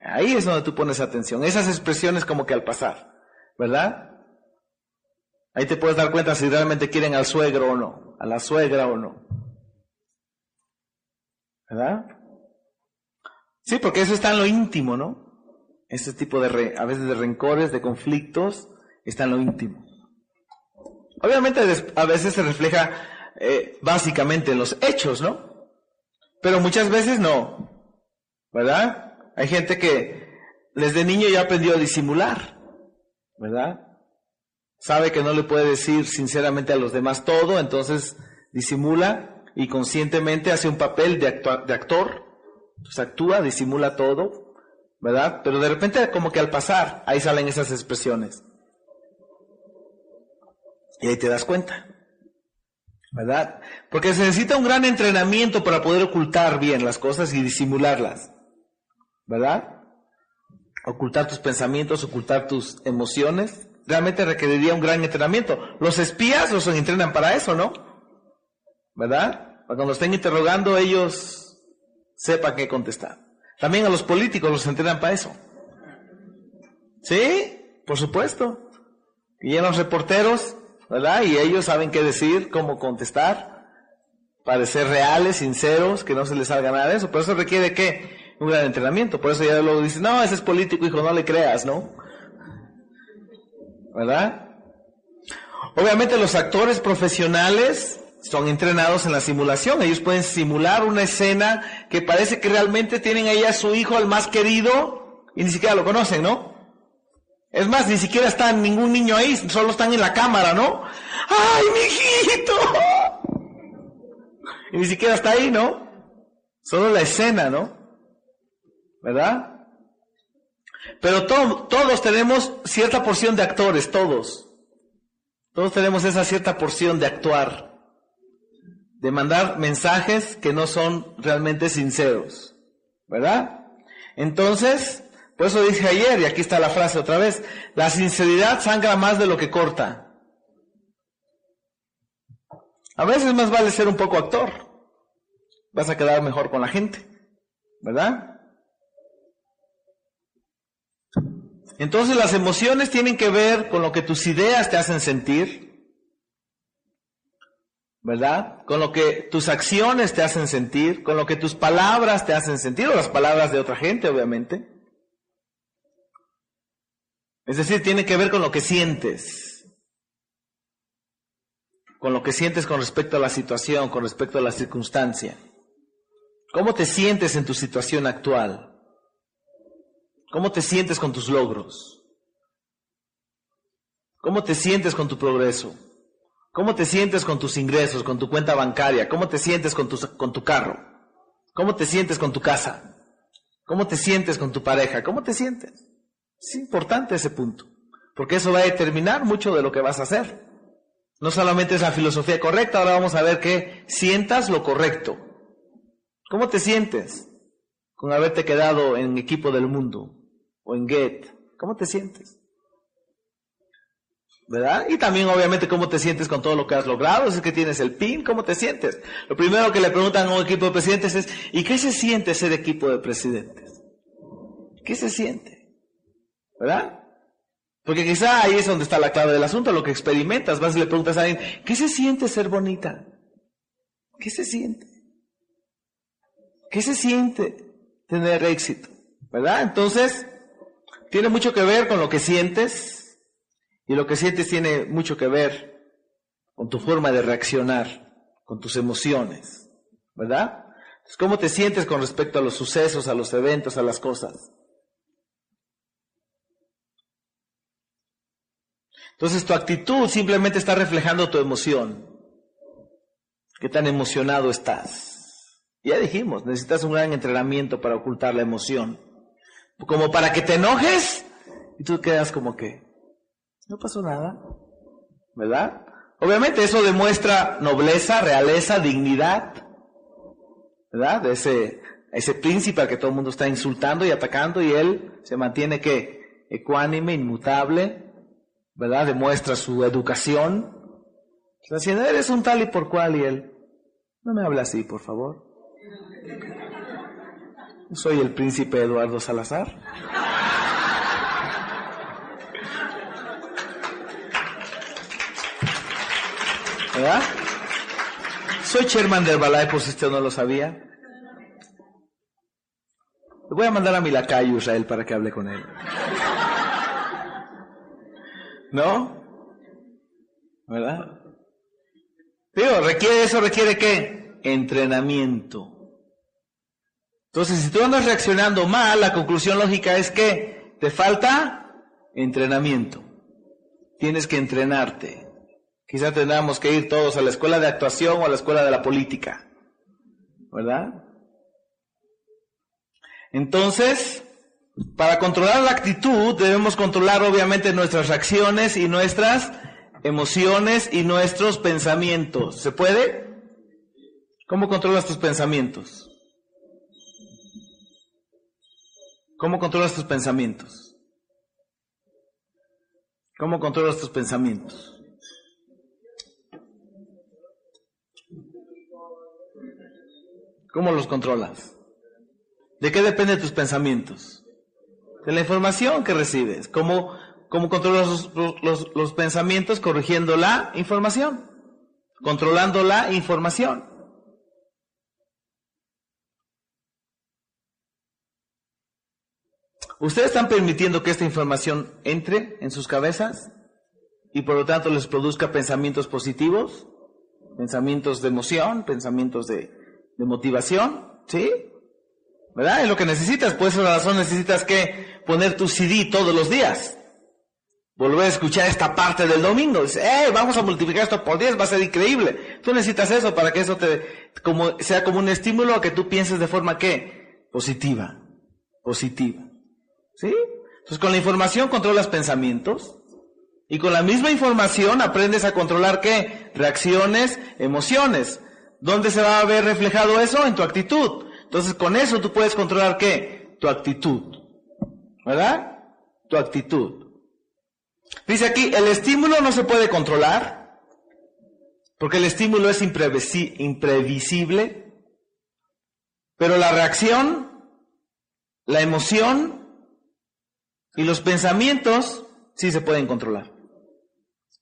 Ahí es donde tú pones atención. Esas expresiones como que al pasar, ¿verdad? Ahí te puedes dar cuenta si realmente quieren al suegro o no, a la suegra o no. ¿Verdad? Sí, porque eso está en lo íntimo, ¿no? Ese tipo de, a veces de rencores, de conflictos, está en lo íntimo. Obviamente a veces se refleja eh, básicamente en los hechos, ¿no? Pero muchas veces no, ¿verdad? Hay gente que desde niño ya aprendió a disimular, ¿verdad? Sabe que no le puede decir sinceramente a los demás todo, entonces disimula y conscientemente hace un papel de, de actor, pues actúa, disimula todo, ¿verdad? Pero de repente como que al pasar, ahí salen esas expresiones. Y ahí te das cuenta. ¿Verdad? Porque se necesita un gran entrenamiento para poder ocultar bien las cosas y disimularlas. ¿verdad? Ocultar tus pensamientos, ocultar tus emociones, realmente requeriría un gran entrenamiento. Los espías los entrenan para eso, ¿no? ¿Verdad? Para cuando estén interrogando ellos sepan qué contestar. También a los políticos los entrenan para eso. ¿Sí? Por supuesto. Y a los reporteros, ¿verdad? Y ellos saben qué decir, cómo contestar, para ser reales, sinceros, que no se les salga nada de eso. Por eso requiere que un gran entrenamiento. Por eso ya luego dice, no, ese es político, hijo, no le creas, ¿no? ¿Verdad? Obviamente los actores profesionales son entrenados en la simulación. Ellos pueden simular una escena que parece que realmente tienen ahí a su hijo, al más querido, y ni siquiera lo conocen, ¿no? Es más, ni siquiera está ningún niño ahí, solo están en la cámara, ¿no? ¡Ay, mi hijito! Y ni siquiera está ahí, ¿no? Solo la escena, ¿no? ¿verdad? Pero todos tenemos cierta porción de actores, todos. Todos tenemos esa cierta porción de actuar, de mandar mensajes que no son realmente sinceros, ¿verdad? Entonces, por eso dije ayer, y aquí está la frase otra vez, la sinceridad sangra más de lo que corta. A veces más vale ser un poco actor. Vas a quedar mejor con la gente, ¿verdad? Entonces las emociones tienen que ver con lo que tus ideas te hacen sentir. ¿verdad? Con lo que tus acciones te hacen sentir, con lo que tus palabras te hacen sentir, o las palabras de otra gente, obviamente. Es decir, tiene que ver con lo que sientes, con lo que sientes con respecto a la situación, con respecto a la circunstancia. ¿Cómo te sientes en tu situación actual? ¿Cómo te sientes con tus logros? ¿Cómo te sientes con tu progreso? ¿Cómo te sientes con tus ingresos, con tu cuenta bancaria? ¿Cómo te sientes con tu, con tu carro? ¿Cómo te sientes con tu casa? ¿Cómo te sientes con tu pareja? ¿Cómo te sientes? Es importante ese punto, porque eso va a determinar mucho de lo que vas a hacer. No solamente es la filosofía correcta, ahora vamos a ver que sientas lo correcto. ¿Cómo te sientes con haberte quedado en equipo del mundo o en Get? ¿Cómo te sientes? ¿verdad? Y también obviamente cómo te sientes con todo lo que has logrado, si es que tienes el PIN, cómo te sientes. Lo primero que le preguntan a un equipo de presidentes es, ¿y qué se siente ser equipo de presidentes? ¿Qué se siente? ¿Verdad? Porque quizá ahí es donde está la clave del asunto, lo que experimentas, vas y le preguntas a alguien, ¿qué se siente ser bonita? ¿Qué se siente? ¿Qué se siente tener éxito? ¿Verdad? Entonces, tiene mucho que ver con lo que sientes, y lo que sientes tiene mucho que ver con tu forma de reaccionar, con tus emociones, ¿verdad? Entonces, ¿cómo te sientes con respecto a los sucesos, a los eventos, a las cosas? Entonces tu actitud simplemente está reflejando tu emoción. ¿Qué tan emocionado estás? Ya dijimos, necesitas un gran entrenamiento para ocultar la emoción. Como para que te enojes y tú quedas como que, no pasó nada, ¿verdad? Obviamente eso demuestra nobleza, realeza, dignidad, ¿verdad? De ese, príncipe al que todo el mundo está insultando y atacando y él se mantiene que ecuánime, inmutable, ¿verdad? Demuestra su educación. O sea, eres un tal y por cual y él, no me habla así, por favor. Soy el príncipe Eduardo Salazar. ¿Verdad? Soy chairman del Balay, por si usted no lo sabía. Le voy a mandar a mi lacayo Israel para que hable con él. ¿No? ¿Verdad? Digo, requiere eso, requiere qué? Entrenamiento. Entonces, si tú andas reaccionando mal, la conclusión lógica es que te falta entrenamiento. Tienes que entrenarte. Quizá tendríamos que ir todos a la escuela de actuación o a la escuela de la política. ¿Verdad? Entonces, para controlar la actitud debemos controlar obviamente nuestras reacciones y nuestras emociones y nuestros pensamientos. ¿Se puede? ¿Cómo controlas tus pensamientos? ¿Cómo controlas tus pensamientos? ¿Cómo controlas tus pensamientos? ¿Cómo los controlas? ¿De qué dependen tus pensamientos? De la información que recibes. ¿Cómo, cómo controlas los, los pensamientos corrigiendo la información? Controlando la información. ¿Ustedes están permitiendo que esta información entre en sus cabezas y por lo tanto les produzca pensamientos positivos? Pensamientos de emoción, pensamientos de, motivación, ¿sí? ¿Verdad? Es lo que necesitas, por esa razón necesitas que poner tu CD todos los días. Volver a escuchar esta parte del domingo. Dice, eh, vamos a multiplicar esto por 10, va a ser increíble. Tú necesitas eso para que eso te, como, sea como un estímulo a que tú pienses de forma que positiva, positiva. ¿Sí? Entonces con la información controlas pensamientos y con la misma información aprendes a controlar qué? Reacciones, emociones. ¿Dónde se va a ver reflejado eso? En tu actitud. Entonces, con eso tú puedes controlar qué? Tu actitud. ¿Verdad? Tu actitud. Dice aquí, el estímulo no se puede controlar, porque el estímulo es imprevisible, pero la reacción, la emoción y los pensamientos sí se pueden controlar.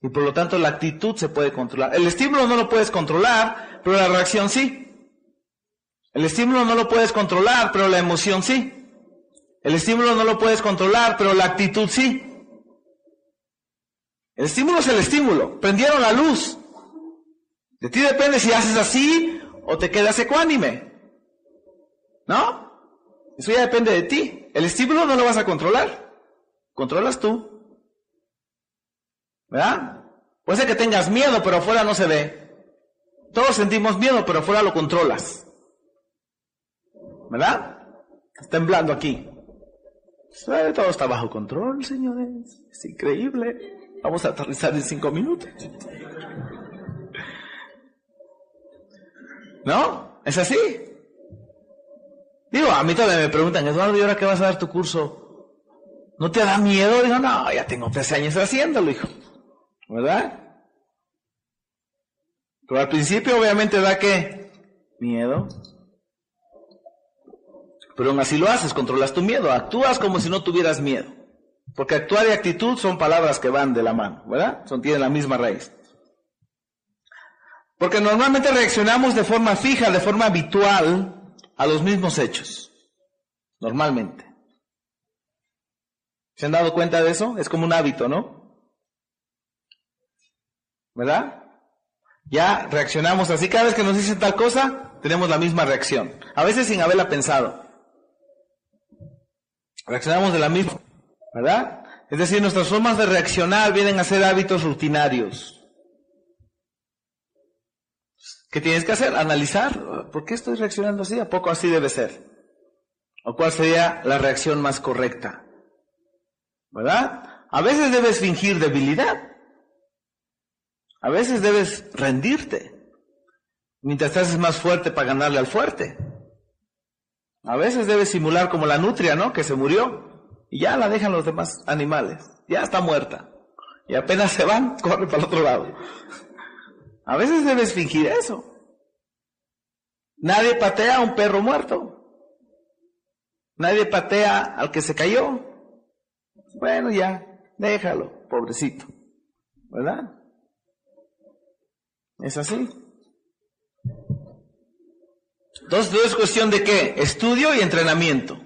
Y por lo tanto la actitud se puede controlar. El estímulo no lo puedes controlar, pero la reacción sí. El estímulo no lo puedes controlar, pero la emoción sí. El estímulo no lo puedes controlar, pero la actitud sí. El estímulo es el estímulo. Prendieron la luz. De ti depende si haces así o te quedas ecuánime. ¿No? Eso ya depende de ti. El estímulo no lo vas a controlar. Controlas tú. ¿Verdad? Puede ser que tengas miedo, pero afuera no se ve. Todos sentimos miedo, pero afuera lo controlas. ¿Verdad? Temblando aquí. Todo está bajo control, señores. Es increíble. Vamos a aterrizar en cinco minutos. ¿No? ¿Es así? Digo, a mí todavía me preguntan, Eduardo, ¿y ahora qué vas a dar tu curso? ¿No te da miedo? Digo, no, ya tengo tres años haciéndolo, hijo. ¿Verdad? Pero al principio obviamente da que miedo. Pero aún así lo haces, controlas tu miedo, actúas como si no tuvieras miedo. Porque actuar y actitud son palabras que van de la mano, ¿verdad? Son, tienen la misma raíz. Porque normalmente reaccionamos de forma fija, de forma habitual a los mismos hechos. Normalmente. ¿Se han dado cuenta de eso? Es como un hábito, ¿no? ¿Verdad? Ya reaccionamos así. Cada vez que nos dicen tal cosa, tenemos la misma reacción. A veces sin haberla pensado. Reaccionamos de la misma, ¿verdad? Es decir, nuestras formas de reaccionar vienen a ser hábitos rutinarios. ¿Qué tienes que hacer? Analizar. ¿Por qué estoy reaccionando así? ¿A poco así debe ser? ¿O cuál sería la reacción más correcta? ¿Verdad? A veces debes fingir debilidad. A veces debes rendirte. Mientras te haces más fuerte para ganarle al fuerte. A veces debe simular como la nutria, ¿no? Que se murió y ya la dejan los demás animales. Ya está muerta. Y apenas se van, [LAUGHS] corre para el otro lado. A veces debes fingir eso. Nadie patea a un perro muerto. Nadie patea al que se cayó. Bueno, ya, déjalo, pobrecito. ¿Verdad? Es así. Entonces, es cuestión de qué? Estudio y entrenamiento.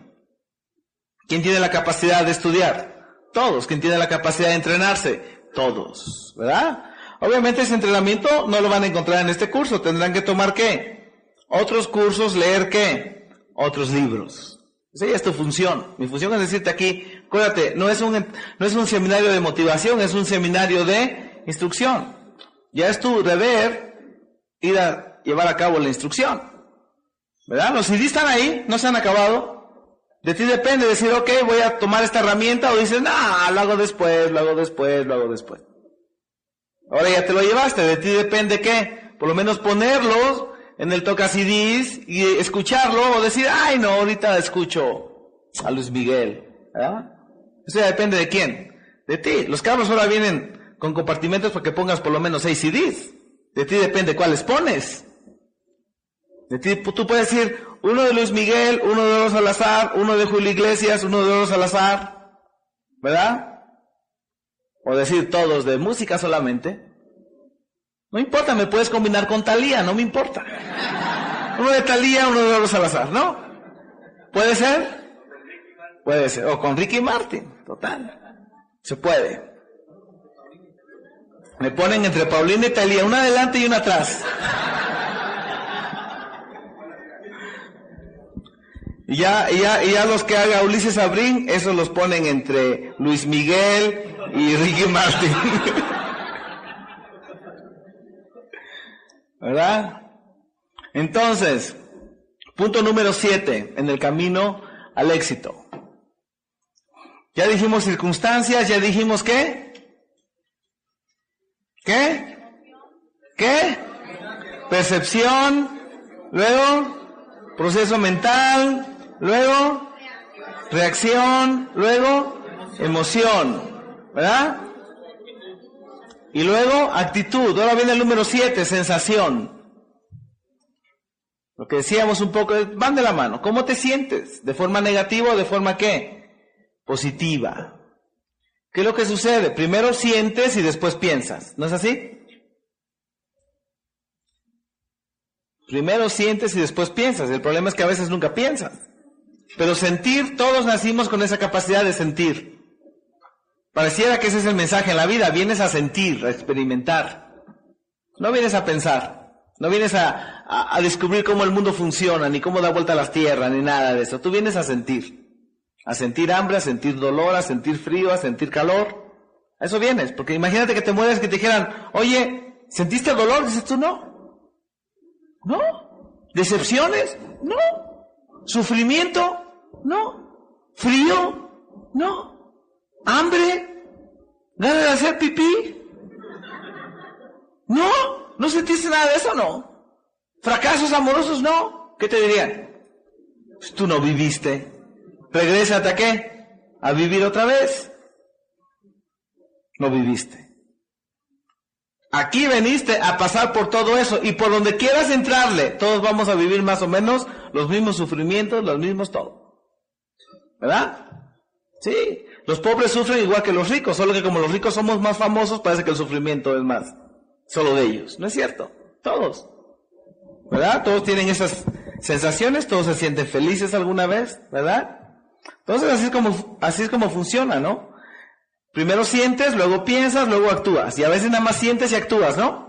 ¿Quién tiene la capacidad de estudiar? Todos. ¿Quién tiene la capacidad de entrenarse? Todos. ¿Verdad? Obviamente ese entrenamiento no lo van a encontrar en este curso. Tendrán que tomar qué? Otros cursos, leer qué? Otros libros. Esa es tu función. Mi función es decirte aquí, acuérdate, no es un, no es un seminario de motivación, es un seminario de instrucción. Ya es tu deber ir a llevar a cabo la instrucción. ¿Verdad? Los CDs están ahí, no se han acabado. De ti depende decir, ok, voy a tomar esta herramienta o dices, no, lo hago después, lo hago después, lo hago después. Ahora ya te lo llevaste, de ti depende qué, por lo menos ponerlos en el toca CDs y escucharlo o decir, ay no, ahorita escucho a Luis Miguel. ¿verdad? Eso ya depende de quién, de ti. Los carros ahora vienen con compartimentos para que pongas por lo menos seis CDs. De ti depende cuáles pones. Tú puedes decir uno de Luis Miguel, uno de Oro Salazar, uno de Julio Iglesias, uno de Oro Salazar, ¿verdad? O decir todos de música solamente. No importa, me puedes combinar con Talía, no me importa. [LAUGHS] Uno de Talía, uno de Oro Salazar, ¿no? ¿Puede ser? Puede ser. O con Ricky Martin, total. Se puede. Me ponen entre Paulina y Talía, una adelante y una atrás. Y ya, ya, ya los que haga Ulises Abrín, esos los ponen entre Luis Miguel y [LAUGHS] Ricky Martin. ¿Verdad? Entonces, punto número siete en el camino al éxito. Ya dijimos circunstancias, ya dijimos qué. ¿Qué? ¿Qué? Percepción, luego proceso mental, luego reacción, luego emoción, ¿verdad? Y luego actitud. Ahora viene el número 7, sensación. Lo que decíamos un poco, van de la mano. ¿Cómo te sientes? ¿De forma negativa o de forma qué? Positiva. ¿Qué es lo que sucede? Primero sientes y después piensas. ¿No es así? Primero sientes y después piensas. El problema es que a veces nunca piensas. Pero sentir, todos nacimos con esa capacidad de sentir. Pareciera que ese es el mensaje en la vida. Vienes a sentir, a experimentar. No vienes a pensar. No vienes a, a, descubrir cómo el mundo funciona, ni cómo da vuelta a las tierras, ni nada de eso. Tú vienes a sentir. A sentir hambre, a sentir dolor, a sentir frío, a sentir calor. A eso vienes. Porque imagínate que te mueres que te dijeran, oye, ¿sentiste dolor? Dices tú no. ¿No? ¿Decepciones? No. ¿Sufrimiento? No. ¿Frío? No. ¿Hambre? ¿Ganas de hacer pipí? No. ¿No sentiste nada de eso? No. ¿Fracasos amorosos? No. ¿Qué te dirían? Pues tú no viviste. Regrésate a qué? A vivir otra vez. No viviste. Aquí veniste a pasar por todo eso y por donde quieras entrarle, todos vamos a vivir más o menos los mismos sufrimientos, los mismos todo. ¿Verdad? Sí, los pobres sufren igual que los ricos, solo que como los ricos somos más famosos, parece que el sufrimiento es más solo de ellos. No es cierto, todos. ¿Verdad? Todos tienen esas sensaciones, todos se sienten felices alguna vez, ¿verdad? Entonces así es como, así es como funciona, ¿no? Primero sientes, luego piensas, luego actúas. Y a veces nada más sientes y actúas, ¿no?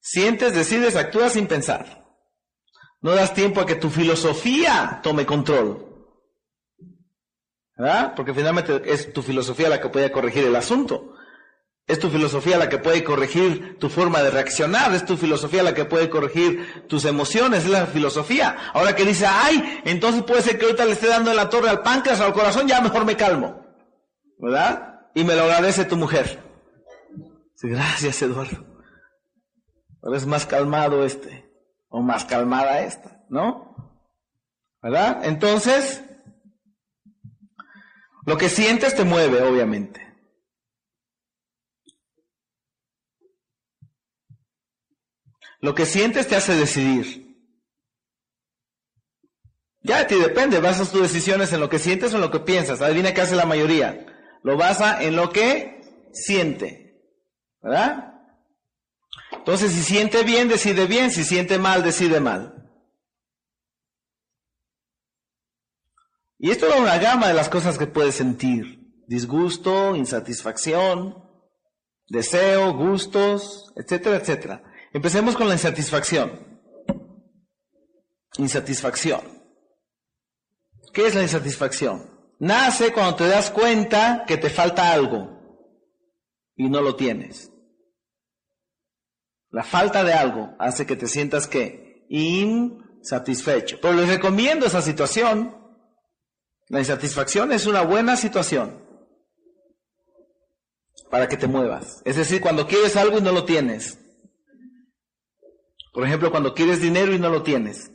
Sientes, decides, actúas sin pensar. No das tiempo a que tu filosofía tome control. ¿Verdad? Porque finalmente es tu filosofía la que puede corregir el asunto. Es tu filosofía la que puede corregir tu forma de reaccionar, es tu filosofía la que puede corregir tus emociones, es la filosofía. Ahora que dice, ay, entonces puede ser que ahorita le esté dando en la torre al páncreas, al corazón, ya mejor me calmo. ¿Verdad? Y me lo agradece tu mujer. Sí, gracias, Eduardo. Ahora es más calmado este, o más calmada esta, ¿no? ¿Verdad? Entonces, lo que sientes te mueve, obviamente. Lo que sientes te hace decidir. Ya de ti depende, basas tus decisiones en lo que sientes o en lo que piensas. Adivina qué hace la mayoría. Lo basa en lo que siente. ¿Verdad? Entonces, si siente bien, decide bien. Si siente mal, decide mal. Y esto es una gama de las cosas que puedes sentir. Disgusto, insatisfacción, deseo, gustos, etcétera, etcétera. Empecemos con la insatisfacción. Insatisfacción. ¿Qué es la insatisfacción? Nace cuando te das cuenta que te falta algo y no lo tienes. La falta de algo hace que te sientas que insatisfecho. Pero les recomiendo esa situación. La insatisfacción es una buena situación para que te muevas. Es decir, cuando quieres algo y no lo tienes. Por ejemplo, cuando quieres dinero y no lo tienes.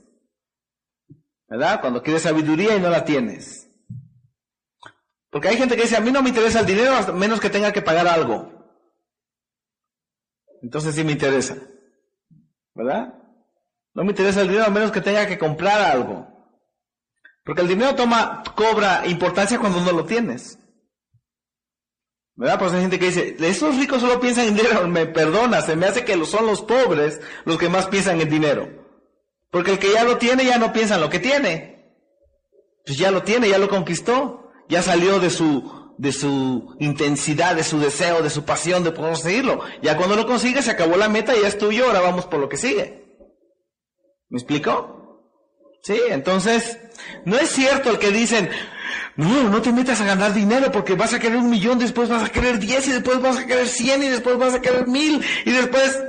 ¿Verdad? Cuando quieres sabiduría y no la tienes. Porque hay gente que dice, a mí no me interesa el dinero a menos que tenga que pagar algo. Entonces sí me interesa. ¿Verdad? No me interesa el dinero a menos que tenga que comprar algo. Porque el dinero toma, cobra importancia cuando no lo tienes. ¿Verdad? Pues hay gente que dice, esos ricos solo piensan en dinero, [LAUGHS] me perdona, se me hace que son los pobres los que más piensan en dinero. Porque el que ya lo tiene ya no piensa en lo que tiene. Pues ya lo tiene, ya lo conquistó, ya salió de su, de su intensidad, de su deseo, de su pasión de poder conseguirlo. Ya cuando lo consigue se acabó la meta ya es tuyo, ahora vamos por lo que sigue. ¿Me explico? Sí, entonces, no es cierto el que dicen, no, no te metas a ganar dinero porque vas a querer un millón, después vas a querer diez y después vas a querer cien y después vas a querer mil y después...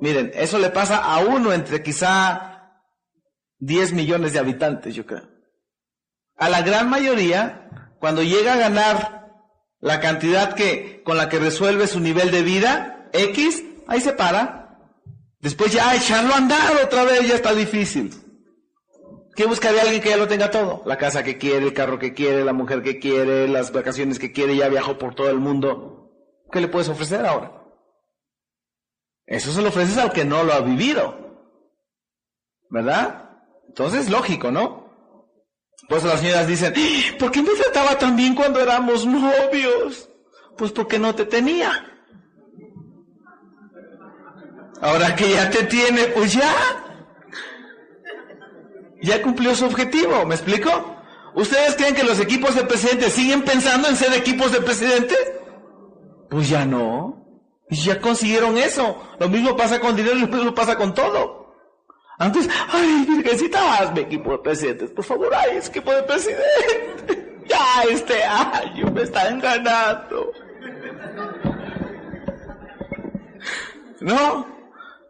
Miren, eso le pasa a uno entre quizá diez millones de habitantes, yo creo. A la gran mayoría, cuando llega a ganar la cantidad que, con la que resuelve su nivel de vida, X, ahí se para. Después ya echarlo a andar otra vez ya está difícil. ¿Qué buscaría alguien que ya lo tenga todo? La casa que quiere, el carro que quiere, la mujer que quiere, las vacaciones que quiere, ya viajó por todo el mundo. ¿Qué le puedes ofrecer ahora? Eso se lo ofreces al que no lo ha vivido. ¿Verdad? Entonces, lógico, ¿no? Por eso las señoras dicen, ¿por qué me trataba tan bien cuando éramos novios? Pues porque no te tenía. Ahora que ya te tiene, pues ya. Ya cumplió su objetivo, ¿me explico? ¿Ustedes creen que los equipos de presidentes siguen pensando en ser equipos de presidentes? Pues ya no. Ya consiguieron eso. Lo mismo pasa con dinero lo mismo pasa con todo. Antes, ay, Virgencita, hazme equipo de presidentes. Por favor, ay, es equipo de presidente. [LAUGHS] Ya este año me están ganando. ¿No?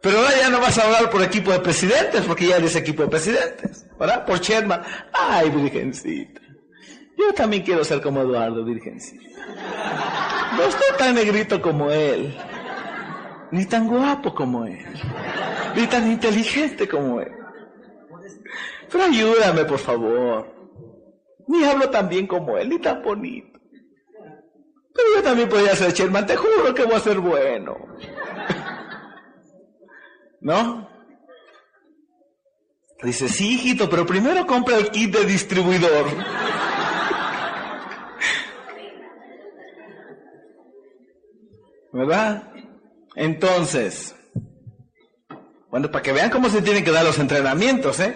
Pero ahora ya no vas a hablar por equipo de presidentes, porque ya eres equipo de presidentes. ¿Verdad? Por Sherman. Ay, Virgencita. Yo también quiero ser como Eduardo, Virgencita. No estoy tan negrito como él. Ni tan guapo como él ni tan inteligente como él. Pero ayúdame, por favor. Ni hablo tan bien como él, ni tan bonito. Pero yo también podría ser Sherman, te juro que voy a ser bueno. ¿No? Dice, sí, hijito, pero primero compra el kit de distribuidor. ¿Verdad? Entonces, bueno, para que vean cómo se tienen que dar los entrenamientos, ¿eh?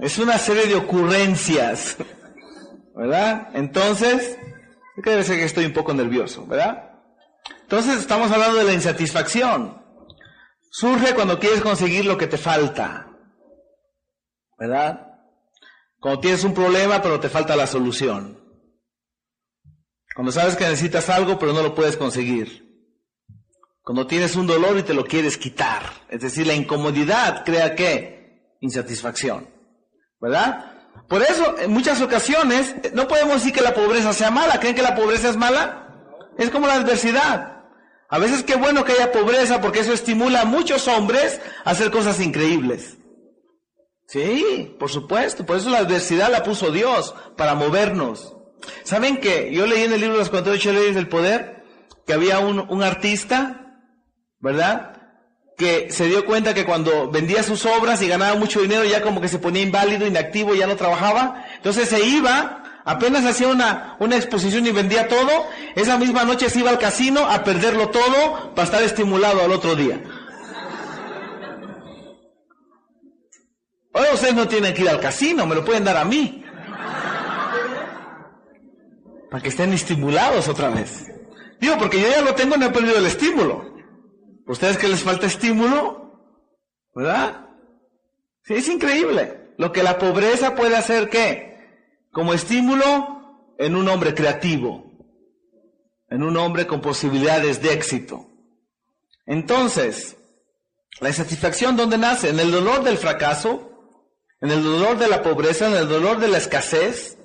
Es una serie de ocurrencias, ¿verdad? Entonces, debe ser que estoy un poco nervioso, ¿verdad? Entonces, estamos hablando de la insatisfacción. Surge cuando quieres conseguir lo que te falta, ¿verdad? Cuando tienes un problema pero te falta la solución. Cuando sabes que necesitas algo pero no lo puedes conseguir. Cuando tienes un dolor y te lo quieres quitar. Es decir, la incomodidad crea qué? Insatisfacción. ¿Verdad? Por eso, en muchas ocasiones, no podemos decir que la pobreza sea mala. ¿Creen que la pobreza es mala? Es como la adversidad. A veces qué bueno que haya pobreza porque eso estimula a muchos hombres a hacer cosas increíbles. Sí, por supuesto. Por eso la adversidad la puso Dios para movernos. ¿Saben que yo leí en el libro las 48 leyes del poder que había un, un artista ¿verdad? Que se dio cuenta que cuando vendía sus obras y ganaba mucho dinero ya como que se ponía inválido, inactivo, ya no trabajaba. Entonces se iba, apenas hacía una, una exposición y vendía todo, esa misma noche se iba al casino a perderlo todo para estar estimulado al otro día. Ahora ustedes no tienen que ir al casino, me lo pueden dar a mí. Para que estén estimulados otra vez. Digo, porque yo ya lo tengo, no he perdido el estímulo. ¿Ustedes que les falta estímulo? ¿Verdad? Sí, es increíble. Lo que la pobreza puede hacer, ¿qué? Como estímulo en un hombre creativo, en un hombre con posibilidades de éxito. Entonces, la insatisfacción, ¿dónde nace? En el dolor del fracaso, en el dolor de la pobreza, en el dolor de la escasez,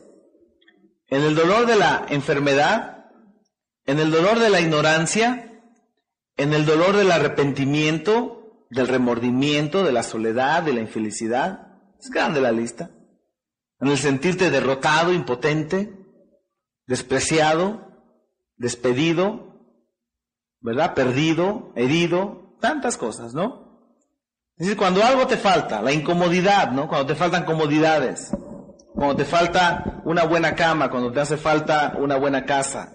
en el dolor de la enfermedad, en el dolor de la ignorancia, en el dolor del arrepentimiento, del remordimiento, de la soledad, de la infelicidad. Es grande la lista. En el sentirte derrotado, impotente, despreciado, despedido, ¿verdad? Perdido, herido, tantas cosas, ¿no? Es decir, cuando algo te falta, la incomodidad, ¿no? Cuando te faltan comodidades, cuando te falta una buena cama, cuando te hace falta una buena casa,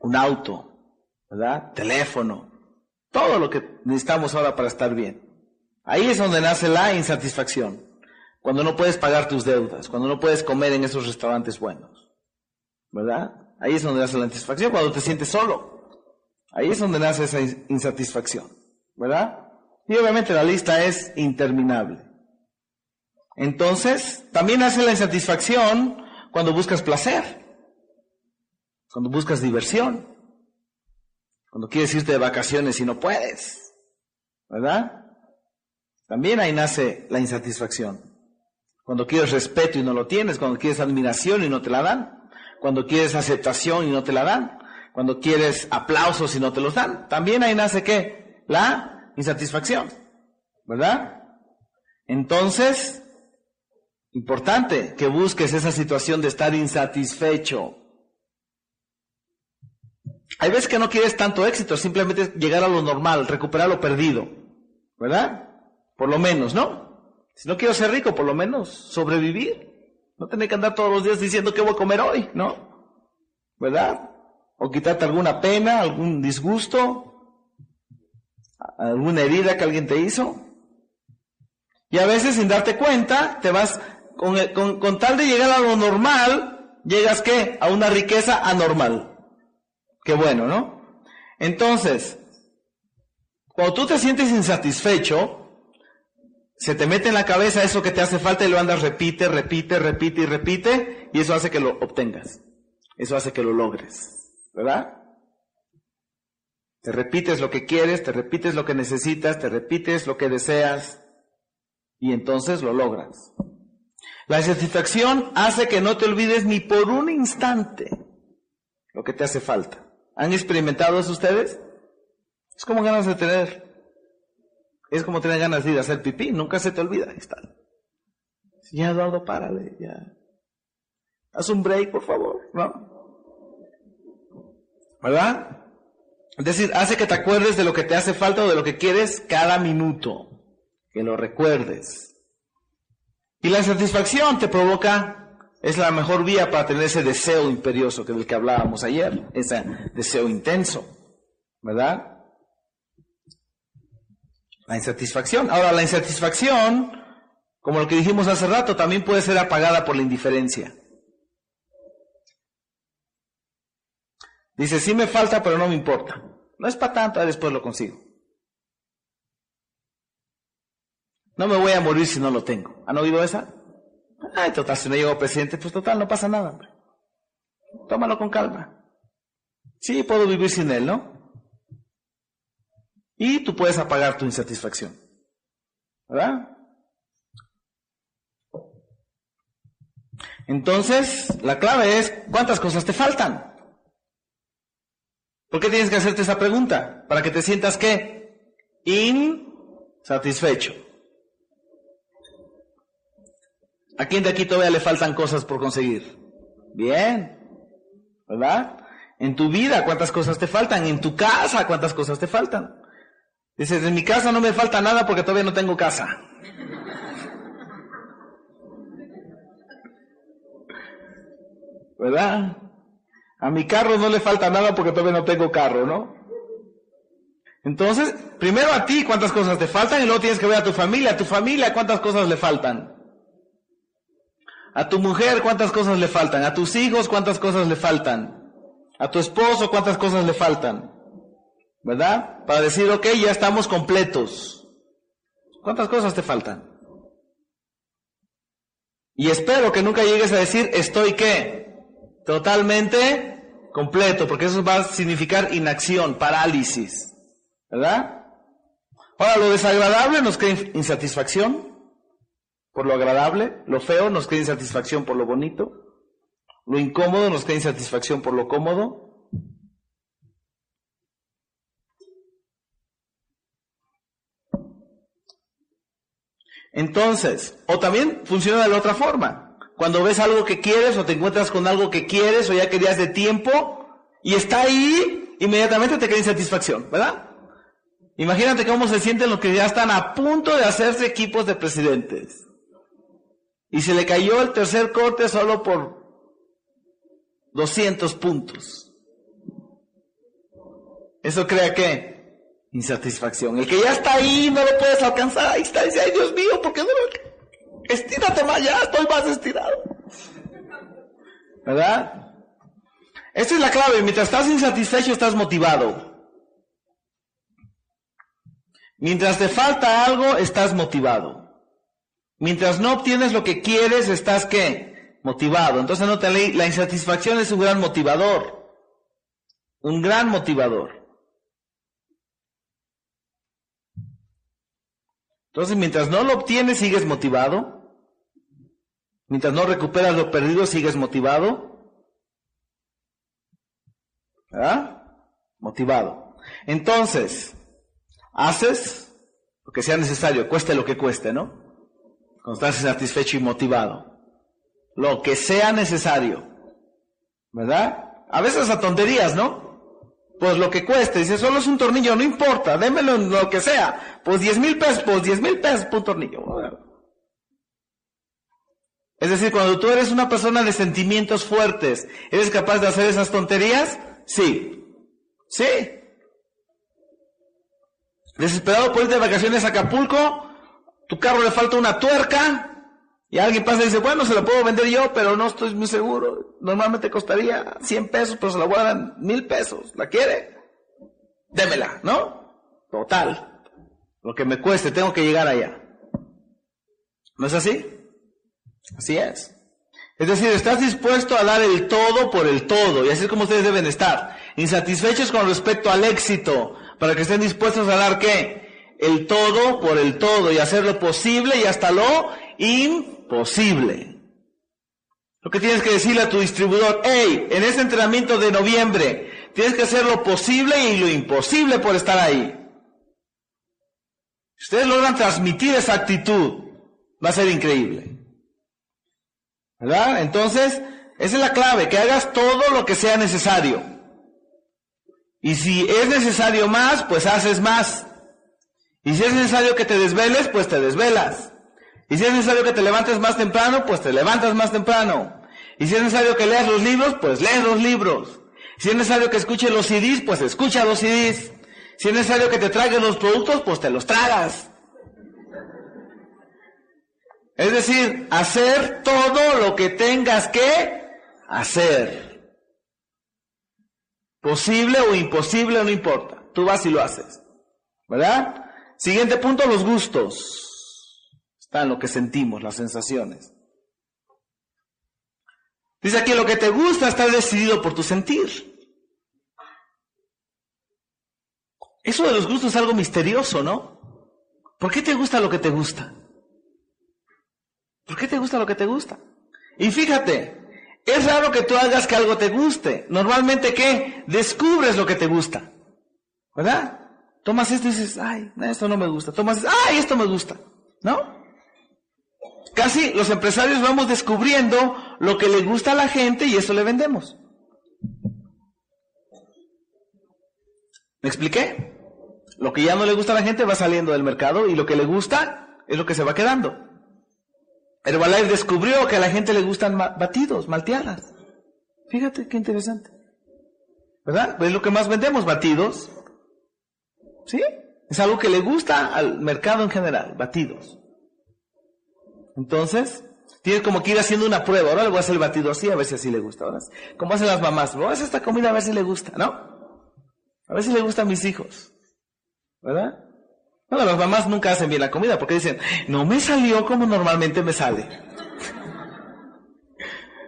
un auto, ¿verdad? Teléfono, todo lo que necesitamos ahora para estar bien. Ahí es donde nace la insatisfacción. Cuando no puedes pagar tus deudas, cuando no puedes comer en esos restaurantes buenos. ¿Verdad? Ahí es donde nace la insatisfacción, cuando te sientes solo. Ahí es donde nace esa insatisfacción. ¿Verdad? Y obviamente la lista es interminable. Entonces, también nace la insatisfacción cuando buscas placer, cuando buscas diversión. Cuando quieres irte de vacaciones y no puedes, ¿verdad? También ahí nace la insatisfacción. Cuando quieres respeto y no lo tienes, cuando quieres admiración y no te la dan, cuando quieres aceptación y no te la dan, cuando quieres aplausos y no te los dan, también ahí nace qué? La insatisfacción, ¿verdad? Entonces, importante que busques esa situación de estar insatisfecho. Hay veces que no quieres tanto éxito, simplemente llegar a lo normal, recuperar lo perdido. ¿Verdad? Por lo menos, ¿no? Si no quiero ser rico, por lo menos sobrevivir. No tener que andar todos los días diciendo qué voy a comer hoy, ¿no? ¿Verdad? O quitarte alguna pena, algún disgusto, alguna herida que alguien te hizo. Y a veces sin darte cuenta, te vas, con, con, con tal de llegar a lo normal, llegas qué? A una riqueza anormal. Qué bueno, ¿no? Entonces, cuando tú te sientes insatisfecho, se te mete en la cabeza eso que te hace falta y lo andas repite, repite, repite y repite, y eso hace que lo obtengas. Eso hace que lo logres. ¿Verdad? Te repites lo que quieres, te repites lo que necesitas, te repites lo que deseas, y entonces lo logras. La satisfacción hace que no te olvides ni por un instante lo que te hace falta. ¿Han experimentado eso ustedes? Es como ganas de tener es como tener ganas de ir a hacer pipí, nunca se te olvida. Ahí está. Ya, Eduardo, párale, ya. Haz un break, por favor, ¿no? ¿Verdad? Es decir, hace que te acuerdes de lo que te hace falta o de lo que quieres cada minuto. Que lo recuerdes. Y la satisfacción te provoca, es la mejor vía para tener ese deseo imperioso que del que hablábamos ayer, ese deseo intenso. ¿Verdad? La insatisfacción. Ahora, la insatisfacción, como lo que dijimos hace rato, también puede ser apagada por la indiferencia. Dice, sí me falta, pero no me importa. No es para tanto, después lo consigo. No me voy a morir si no lo tengo. ¿Han oído esa? Ay, total, si no llego presidente, pues total, no pasa nada. Tómalo con calma. Sí, puedo vivir sin él, ¿no? Y tú puedes apagar tu insatisfacción. ¿Verdad? Entonces, la clave es, ¿cuántas cosas te faltan? ¿Por qué tienes que hacerte esa pregunta? Para que te sientas qué? Insatisfecho. ¿A quién de aquí todavía le faltan cosas por conseguir? Bien. ¿Verdad? En tu vida, ¿cuántas cosas te faltan? En tu casa, ¿cuántas cosas te faltan? Dices, en mi casa no me falta nada porque todavía no tengo casa. ¿Verdad? A mi carro no le falta nada porque todavía no tengo carro, ¿no? Entonces, primero a ti cuántas cosas te faltan y luego tienes que ver a tu familia. A tu familia cuántas cosas le faltan. A tu mujer cuántas cosas le faltan. A tus hijos cuántas cosas le faltan. A tu esposo cuántas cosas le faltan. ¿Verdad? Para decir, ok, ya estamos completos. ¿Cuántas cosas te faltan? Y espero que nunca llegues a decir, estoy qué? Totalmente completo, porque eso va a significar inacción, parálisis, ¿verdad? Ahora, lo desagradable nos crea insatisfacción por lo agradable, lo feo nos crea insatisfacción por lo bonito, lo incómodo nos crea insatisfacción por lo cómodo, Entonces, o también funciona de la otra forma. Cuando ves algo que quieres o te encuentras con algo que quieres o ya querías de tiempo y está ahí, inmediatamente te queda insatisfacción, ¿verdad? Imagínate cómo se sienten los que ya están a punto de hacerse equipos de presidentes. Y se le cayó el tercer corte solo por 200 puntos. ¿Eso crea qué? Insatisfacción. El que ya está ahí, no lo puedes alcanzar, ahí está, dice, ay Dios mío, ¿por qué no lo... Estírate más, ya estoy más estirado. ¿Verdad? Esta es la clave, mientras estás insatisfecho estás motivado. Mientras te falta algo, estás motivado. Mientras no obtienes lo que quieres, estás qué? Motivado. Entonces no te leí, la insatisfacción es un gran motivador. Un gran motivador. Entonces, mientras no lo obtienes, sigues motivado. Mientras no recuperas lo perdido, sigues motivado. ¿Verdad? Motivado. Entonces, haces lo que sea necesario, cueste lo que cueste, ¿no? Cuando satisfecho y motivado. Lo que sea necesario. ¿Verdad? A veces a tonterías, ¿no? Pues lo que cueste, dice, solo es un tornillo, no importa, démelo lo que sea, pues diez mil pesos, pues diez mil pesos por un tornillo. Es decir, cuando tú eres una persona de sentimientos fuertes, ¿eres capaz de hacer esas tonterías? Sí. Sí. Desesperado por ir de vacaciones a Acapulco, tu carro le falta una tuerca, y alguien pasa y dice, bueno, se la puedo vender yo, pero no estoy muy seguro. Normalmente costaría 100 pesos, pero se la voy a dar mil pesos. ¿La quiere? Démela, ¿no? Total. Lo que me cueste, tengo que llegar allá. ¿No es así? Así es. Es decir, estás dispuesto a dar el todo por el todo, y así es como ustedes deben estar. Insatisfechos con respecto al éxito, para que estén dispuestos a dar qué? El todo por el todo, y hacer lo posible y hasta lo. Lo que tienes que decirle a tu distribuidor, hey, en este entrenamiento de noviembre, tienes que hacer lo posible y lo imposible por estar ahí. Si ustedes logran transmitir esa actitud, va a ser increíble. ¿Verdad? Entonces, esa es la clave, que hagas todo lo que sea necesario. Y si es necesario más, pues haces más. Y si es necesario que te desveles, pues te desvelas. Y si es necesario que te levantes más temprano, pues te levantas más temprano. Y si es necesario que leas los libros, pues lees los libros. Si es necesario que escuches los CDs, pues escucha los CDs. Si es necesario que te traigan los productos, pues te los tragas. Es decir, hacer todo lo que tengas que hacer. Posible o imposible, no importa. Tú vas y lo haces. ¿Verdad? Siguiente punto, los gustos. Está en lo que sentimos, las sensaciones. Dice aquí, lo que te gusta está decidido por tu sentir. Eso de los gustos es algo misterioso, ¿no? ¿Por qué te gusta lo que te gusta? ¿Por qué te gusta lo que te gusta? Y fíjate, es raro que tú hagas que algo te guste. Normalmente, ¿qué? Descubres lo que te gusta. ¿Verdad? Tomas esto y dices, ay, esto no me gusta. Tomas, ay, esto me gusta. ¿No? Casi los empresarios vamos descubriendo lo que le gusta a la gente y eso le vendemos. ¿Me expliqué? Lo que ya no le gusta a la gente va saliendo del mercado y lo que le gusta es lo que se va quedando. Herbalife descubrió que a la gente le gustan batidos, malteadas. Fíjate qué interesante. ¿Verdad? Es lo que más vendemos, batidos. ¿Sí? Es algo que le gusta al mercado en general, batidos. Entonces, tienes como que ir haciendo una prueba. Ahora le voy a hacer el batido así, a ver si así le gusta. Ahora, como hacen las mamás, voy a hacer esta comida a ver si le gusta, ¿no? A ver si le gusta a mis hijos. ¿Verdad? Bueno, las mamás nunca hacen bien la comida porque dicen, no me salió como normalmente me sale. [LAUGHS]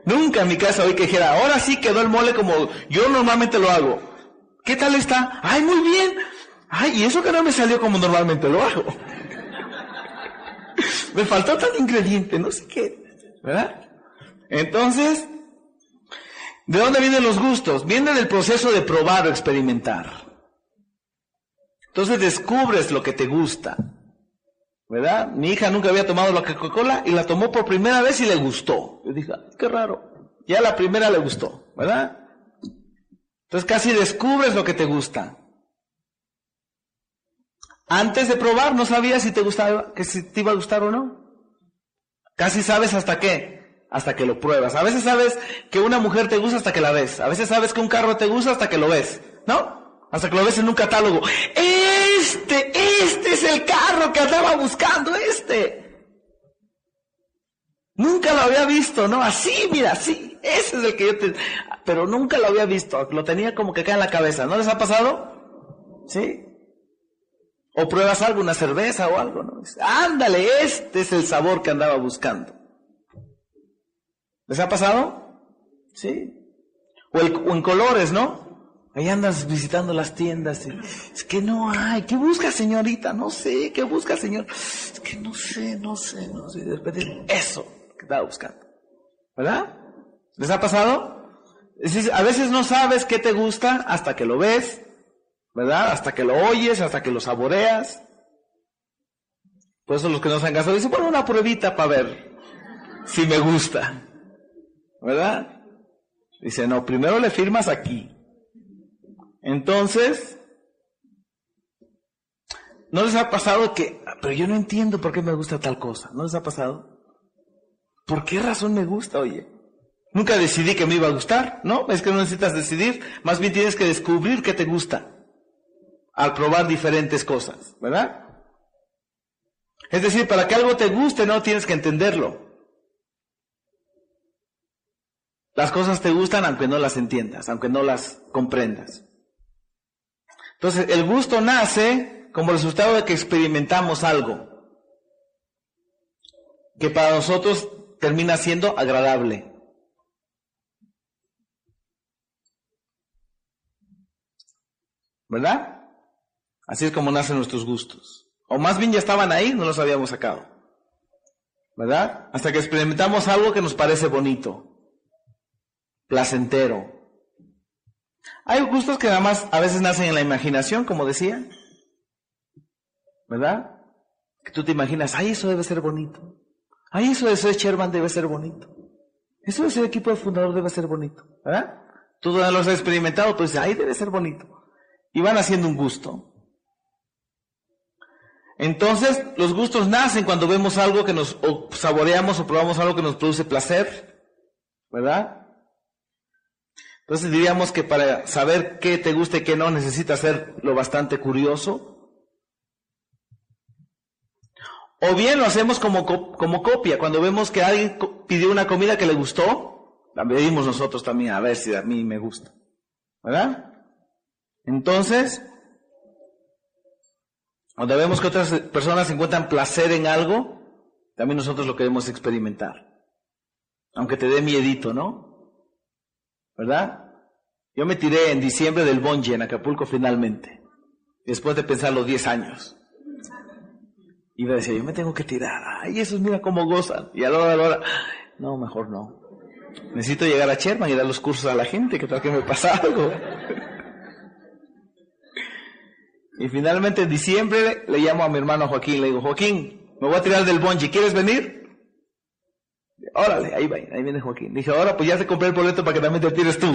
nunca en mi casa hoy que dijera, ahora sí quedó el mole como yo normalmente lo hago. ¿Qué tal está? Ay, muy bien. Ay, y eso que no me salió como normalmente lo hago. Me faltó tal ingrediente, no sé qué. ¿Verdad? Entonces, ¿de dónde vienen los gustos? Vienen del proceso de probar o experimentar. Entonces descubres lo que te gusta. ¿Verdad? Mi hija nunca había tomado la Coca-Cola y la tomó por primera vez y le gustó. Yo dije, qué raro. Ya la primera le gustó, ¿verdad? Entonces casi descubres lo que te gusta. Antes de probar no sabías si te gustaba, que si te iba a gustar o no. Casi sabes hasta qué, hasta que lo pruebas. A veces sabes que una mujer te gusta hasta que la ves. A veces sabes que un carro te gusta hasta que lo ves, ¿no? Hasta que lo ves en un catálogo. Este, este es el carro que andaba buscando, este. Nunca lo había visto, ¿no? Así, mira, así. Ese es el que yo te... Pero nunca lo había visto. Lo tenía como que cae en la cabeza. ¿No les ha pasado? ¿Sí? O pruebas algo, una cerveza o algo, ¿no? Ándale, este es el sabor que andaba buscando. ¿Les ha pasado? Sí. O, en colores, ¿no? Ahí andas visitando las tiendas es que no hay. ¿Qué busca señorita? No sé. ¿Qué busca señor? Es que no sé, no sé, no sé. eso que estaba buscando. ¿Verdad? ¿Les ha pasado? a veces no sabes qué te gusta hasta que lo ves ¿verdad? Hasta que lo oyes, hasta que lo saboreas. Por eso los que nos han casado dicen, bueno, una pruebita para ver si me gusta, ¿verdad? Dice, no, primero le firmas aquí. Entonces, ¿no les ha pasado que, pero yo no entiendo por qué me gusta tal cosa? ¿No les ha pasado? ¿Por qué razón me gusta, oye? Nunca decidí que me iba a gustar, ¿no? Es que no necesitas decidir, más bien tienes que descubrir qué te gusta al probar diferentes cosas, ¿verdad? Es decir, para que algo te guste no tienes que entenderlo. Las cosas te gustan aunque no las entiendas, aunque no las comprendas. Entonces, el gusto nace como resultado de que experimentamos algo que para nosotros termina siendo agradable. ¿Verdad? Así es como nacen nuestros gustos. O más bien ya estaban ahí, no los habíamos sacado. ¿Verdad? Hasta que experimentamos algo que nos parece bonito, placentero. Hay gustos que además a veces nacen en la imaginación, como decía. ¿Verdad? Que tú te imaginas, ay, eso debe ser bonito. Ay, eso de ser Sherman debe ser bonito. Eso de ser equipo de fundador debe ser bonito. ¿Verdad? Tú no lo has experimentado, pues ay, debe ser bonito. Y van haciendo un gusto. Entonces, los gustos nacen cuando vemos algo que nos o saboreamos o probamos algo que nos produce placer, ¿verdad? Entonces diríamos que para saber qué te gusta y qué no necesitas ser lo bastante curioso. O bien lo hacemos como, como copia, cuando vemos que alguien pidió una comida que le gustó, la pedimos nosotros también a ver si a mí me gusta, ¿verdad? Entonces, cuando vemos que otras personas encuentran placer en algo, también nosotros lo queremos experimentar. Aunque te dé miedito, ¿no? ¿Verdad? Yo me tiré en diciembre del Bonje en Acapulco finalmente, después de pensar los 10 años. Y me decía, yo me tengo que tirar. Ay, esos mira cómo gozan. Y a la hora, a la hora, no, mejor no. Necesito llegar a Sherman y dar los cursos a la gente, que tal que me pasa [LAUGHS] algo. Y finalmente en diciembre le llamo a mi hermano Joaquín, le digo, Joaquín, me voy a tirar del bonji, ¿quieres venir? Órale, ahí va, ahí viene Joaquín. Dije, ahora pues ya te compré el boleto para que también te tires tú. [LAUGHS]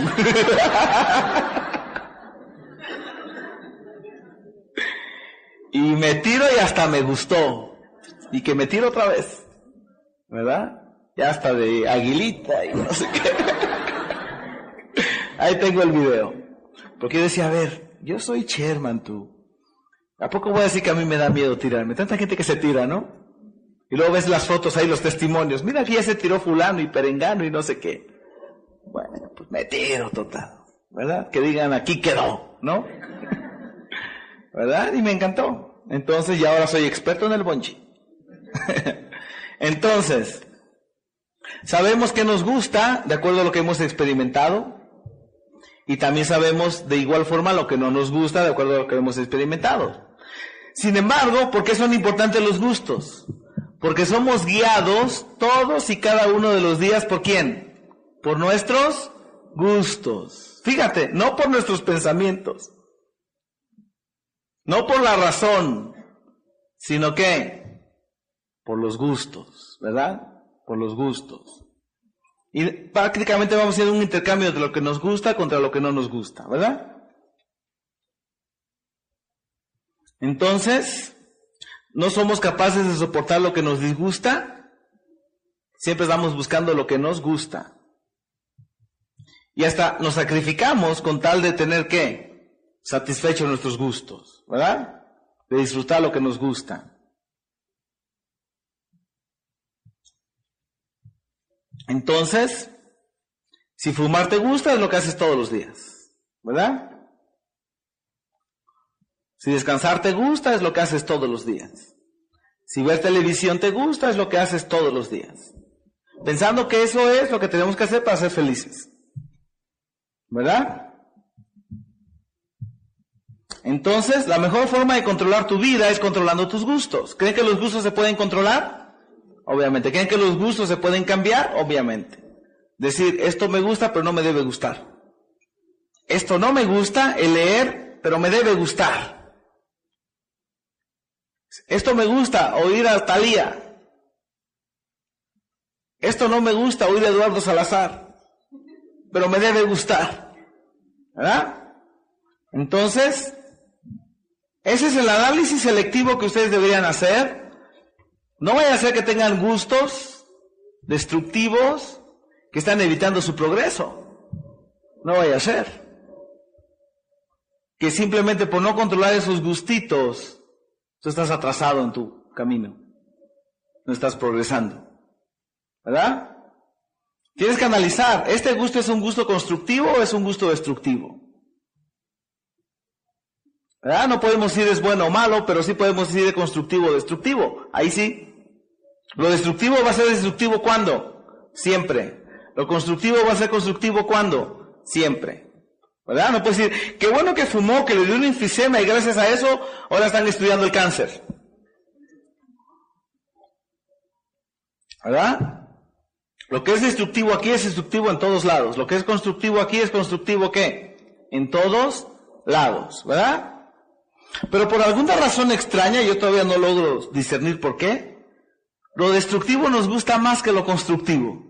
y me tiro y hasta me gustó. Y que me tiro otra vez. ¿Verdad? Ya hasta de aguilita y no sé qué. [LAUGHS] ahí tengo el video. Porque yo decía, a ver, yo soy chairman tú. ¿A poco voy a decir que a mí me da miedo tirarme? Tanta gente que se tira, ¿no? Y luego ves las fotos ahí, los testimonios. Mira, aquí ya se tiró fulano y perengano y no sé qué. Bueno, pues me tiro total. ¿Verdad? Que digan, aquí quedó, ¿no? ¿Verdad? Y me encantó. Entonces ya ahora soy experto en el bonchi. [LAUGHS] Entonces, sabemos que nos gusta de acuerdo a lo que hemos experimentado. Y también sabemos de igual forma lo que no nos gusta de acuerdo a lo que hemos experimentado. Sin embargo, ¿por qué son importantes los gustos? Porque somos guiados todos y cada uno de los días por quién? Por nuestros gustos. Fíjate, no por nuestros pensamientos. No por la razón, sino que por los gustos, ¿verdad? Por los gustos. Y prácticamente vamos a hacer un intercambio de lo que nos gusta contra lo que no nos gusta, ¿verdad? Entonces, no somos capaces de soportar lo que nos disgusta, siempre estamos buscando lo que nos gusta. Y hasta nos sacrificamos con tal de tener que satisfechos nuestros gustos, ¿verdad? De disfrutar lo que nos gusta. Entonces, si fumar te gusta, es lo que haces todos los días, ¿verdad? Si descansar te gusta, es lo que haces todos los días. Si ver televisión te gusta, es lo que haces todos los días. Pensando que eso es lo que tenemos que hacer para ser felices. ¿Verdad? Entonces, la mejor forma de controlar tu vida es controlando tus gustos. ¿Creen que los gustos se pueden controlar? Obviamente. ¿Creen que los gustos se pueden cambiar? Obviamente. Decir, esto me gusta, pero no me debe gustar. Esto no me gusta, el leer, pero me debe gustar. Esto me gusta, oír a Talía. Esto no me gusta, oír a Eduardo Salazar. Pero me debe gustar. ¿Verdad? Entonces, ese es el análisis selectivo que ustedes deberían hacer. No vaya a ser que tengan gustos destructivos que están evitando su progreso. No vaya a ser. Que simplemente por no controlar esos gustitos, tú estás atrasado en tu camino. No estás progresando. ¿Verdad? Tienes que analizar, ¿este gusto es un gusto constructivo o es un gusto destructivo? ¿Verdad? No podemos decir es bueno o malo, pero sí podemos decir de constructivo o destructivo. Ahí sí. Lo destructivo va a ser destructivo cuando? Siempre. Lo constructivo va a ser constructivo cuando? Siempre. ¿Verdad? No puedes decir, qué bueno que fumó, que le dio un enfisema y gracias a eso ahora están estudiando el cáncer. ¿Verdad? Lo que es destructivo aquí es destructivo en todos lados. Lo que es constructivo aquí es constructivo ¿qué? En todos lados, ¿verdad? Pero por alguna razón extraña, yo todavía no logro discernir por qué, lo destructivo nos gusta más que lo constructivo.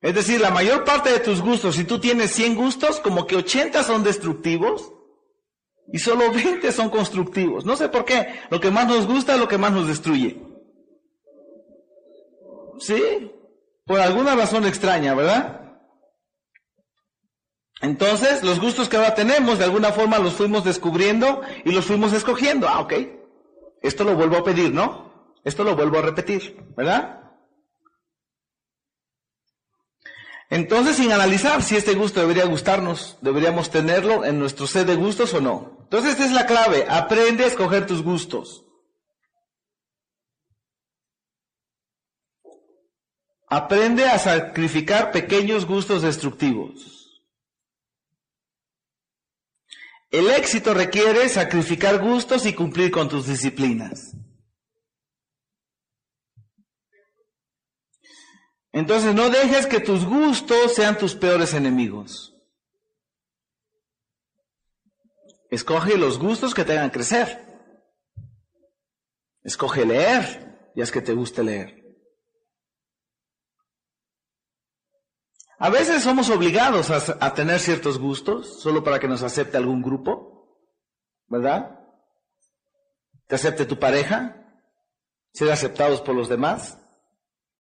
Es decir, la mayor parte de tus gustos, si tú tienes 100 gustos, como que 80 son destructivos y solo 20 son constructivos. No sé por qué. Lo que más nos gusta es lo que más nos destruye. Sí, por alguna razón extraña, ¿verdad? Entonces, los gustos que ahora tenemos, de alguna forma los fuimos descubriendo y los fuimos escogiendo. Ah, ok. Esto lo vuelvo a pedir, ¿no? Esto lo vuelvo a repetir, ¿verdad? Entonces, sin analizar si este gusto debería gustarnos, deberíamos tenerlo en nuestro set de gustos o no. Entonces, esta es la clave. Aprende a escoger tus gustos. Aprende a sacrificar pequeños gustos destructivos. El éxito requiere sacrificar gustos y cumplir con tus disciplinas. Entonces no dejes que tus gustos sean tus peores enemigos. Escoge los gustos que te hagan crecer. Escoge leer, ya es que te guste leer. A veces somos obligados a, tener ciertos gustos solo para que nos acepte algún grupo, ¿verdad? Te acepte tu pareja, ser aceptados por los demás.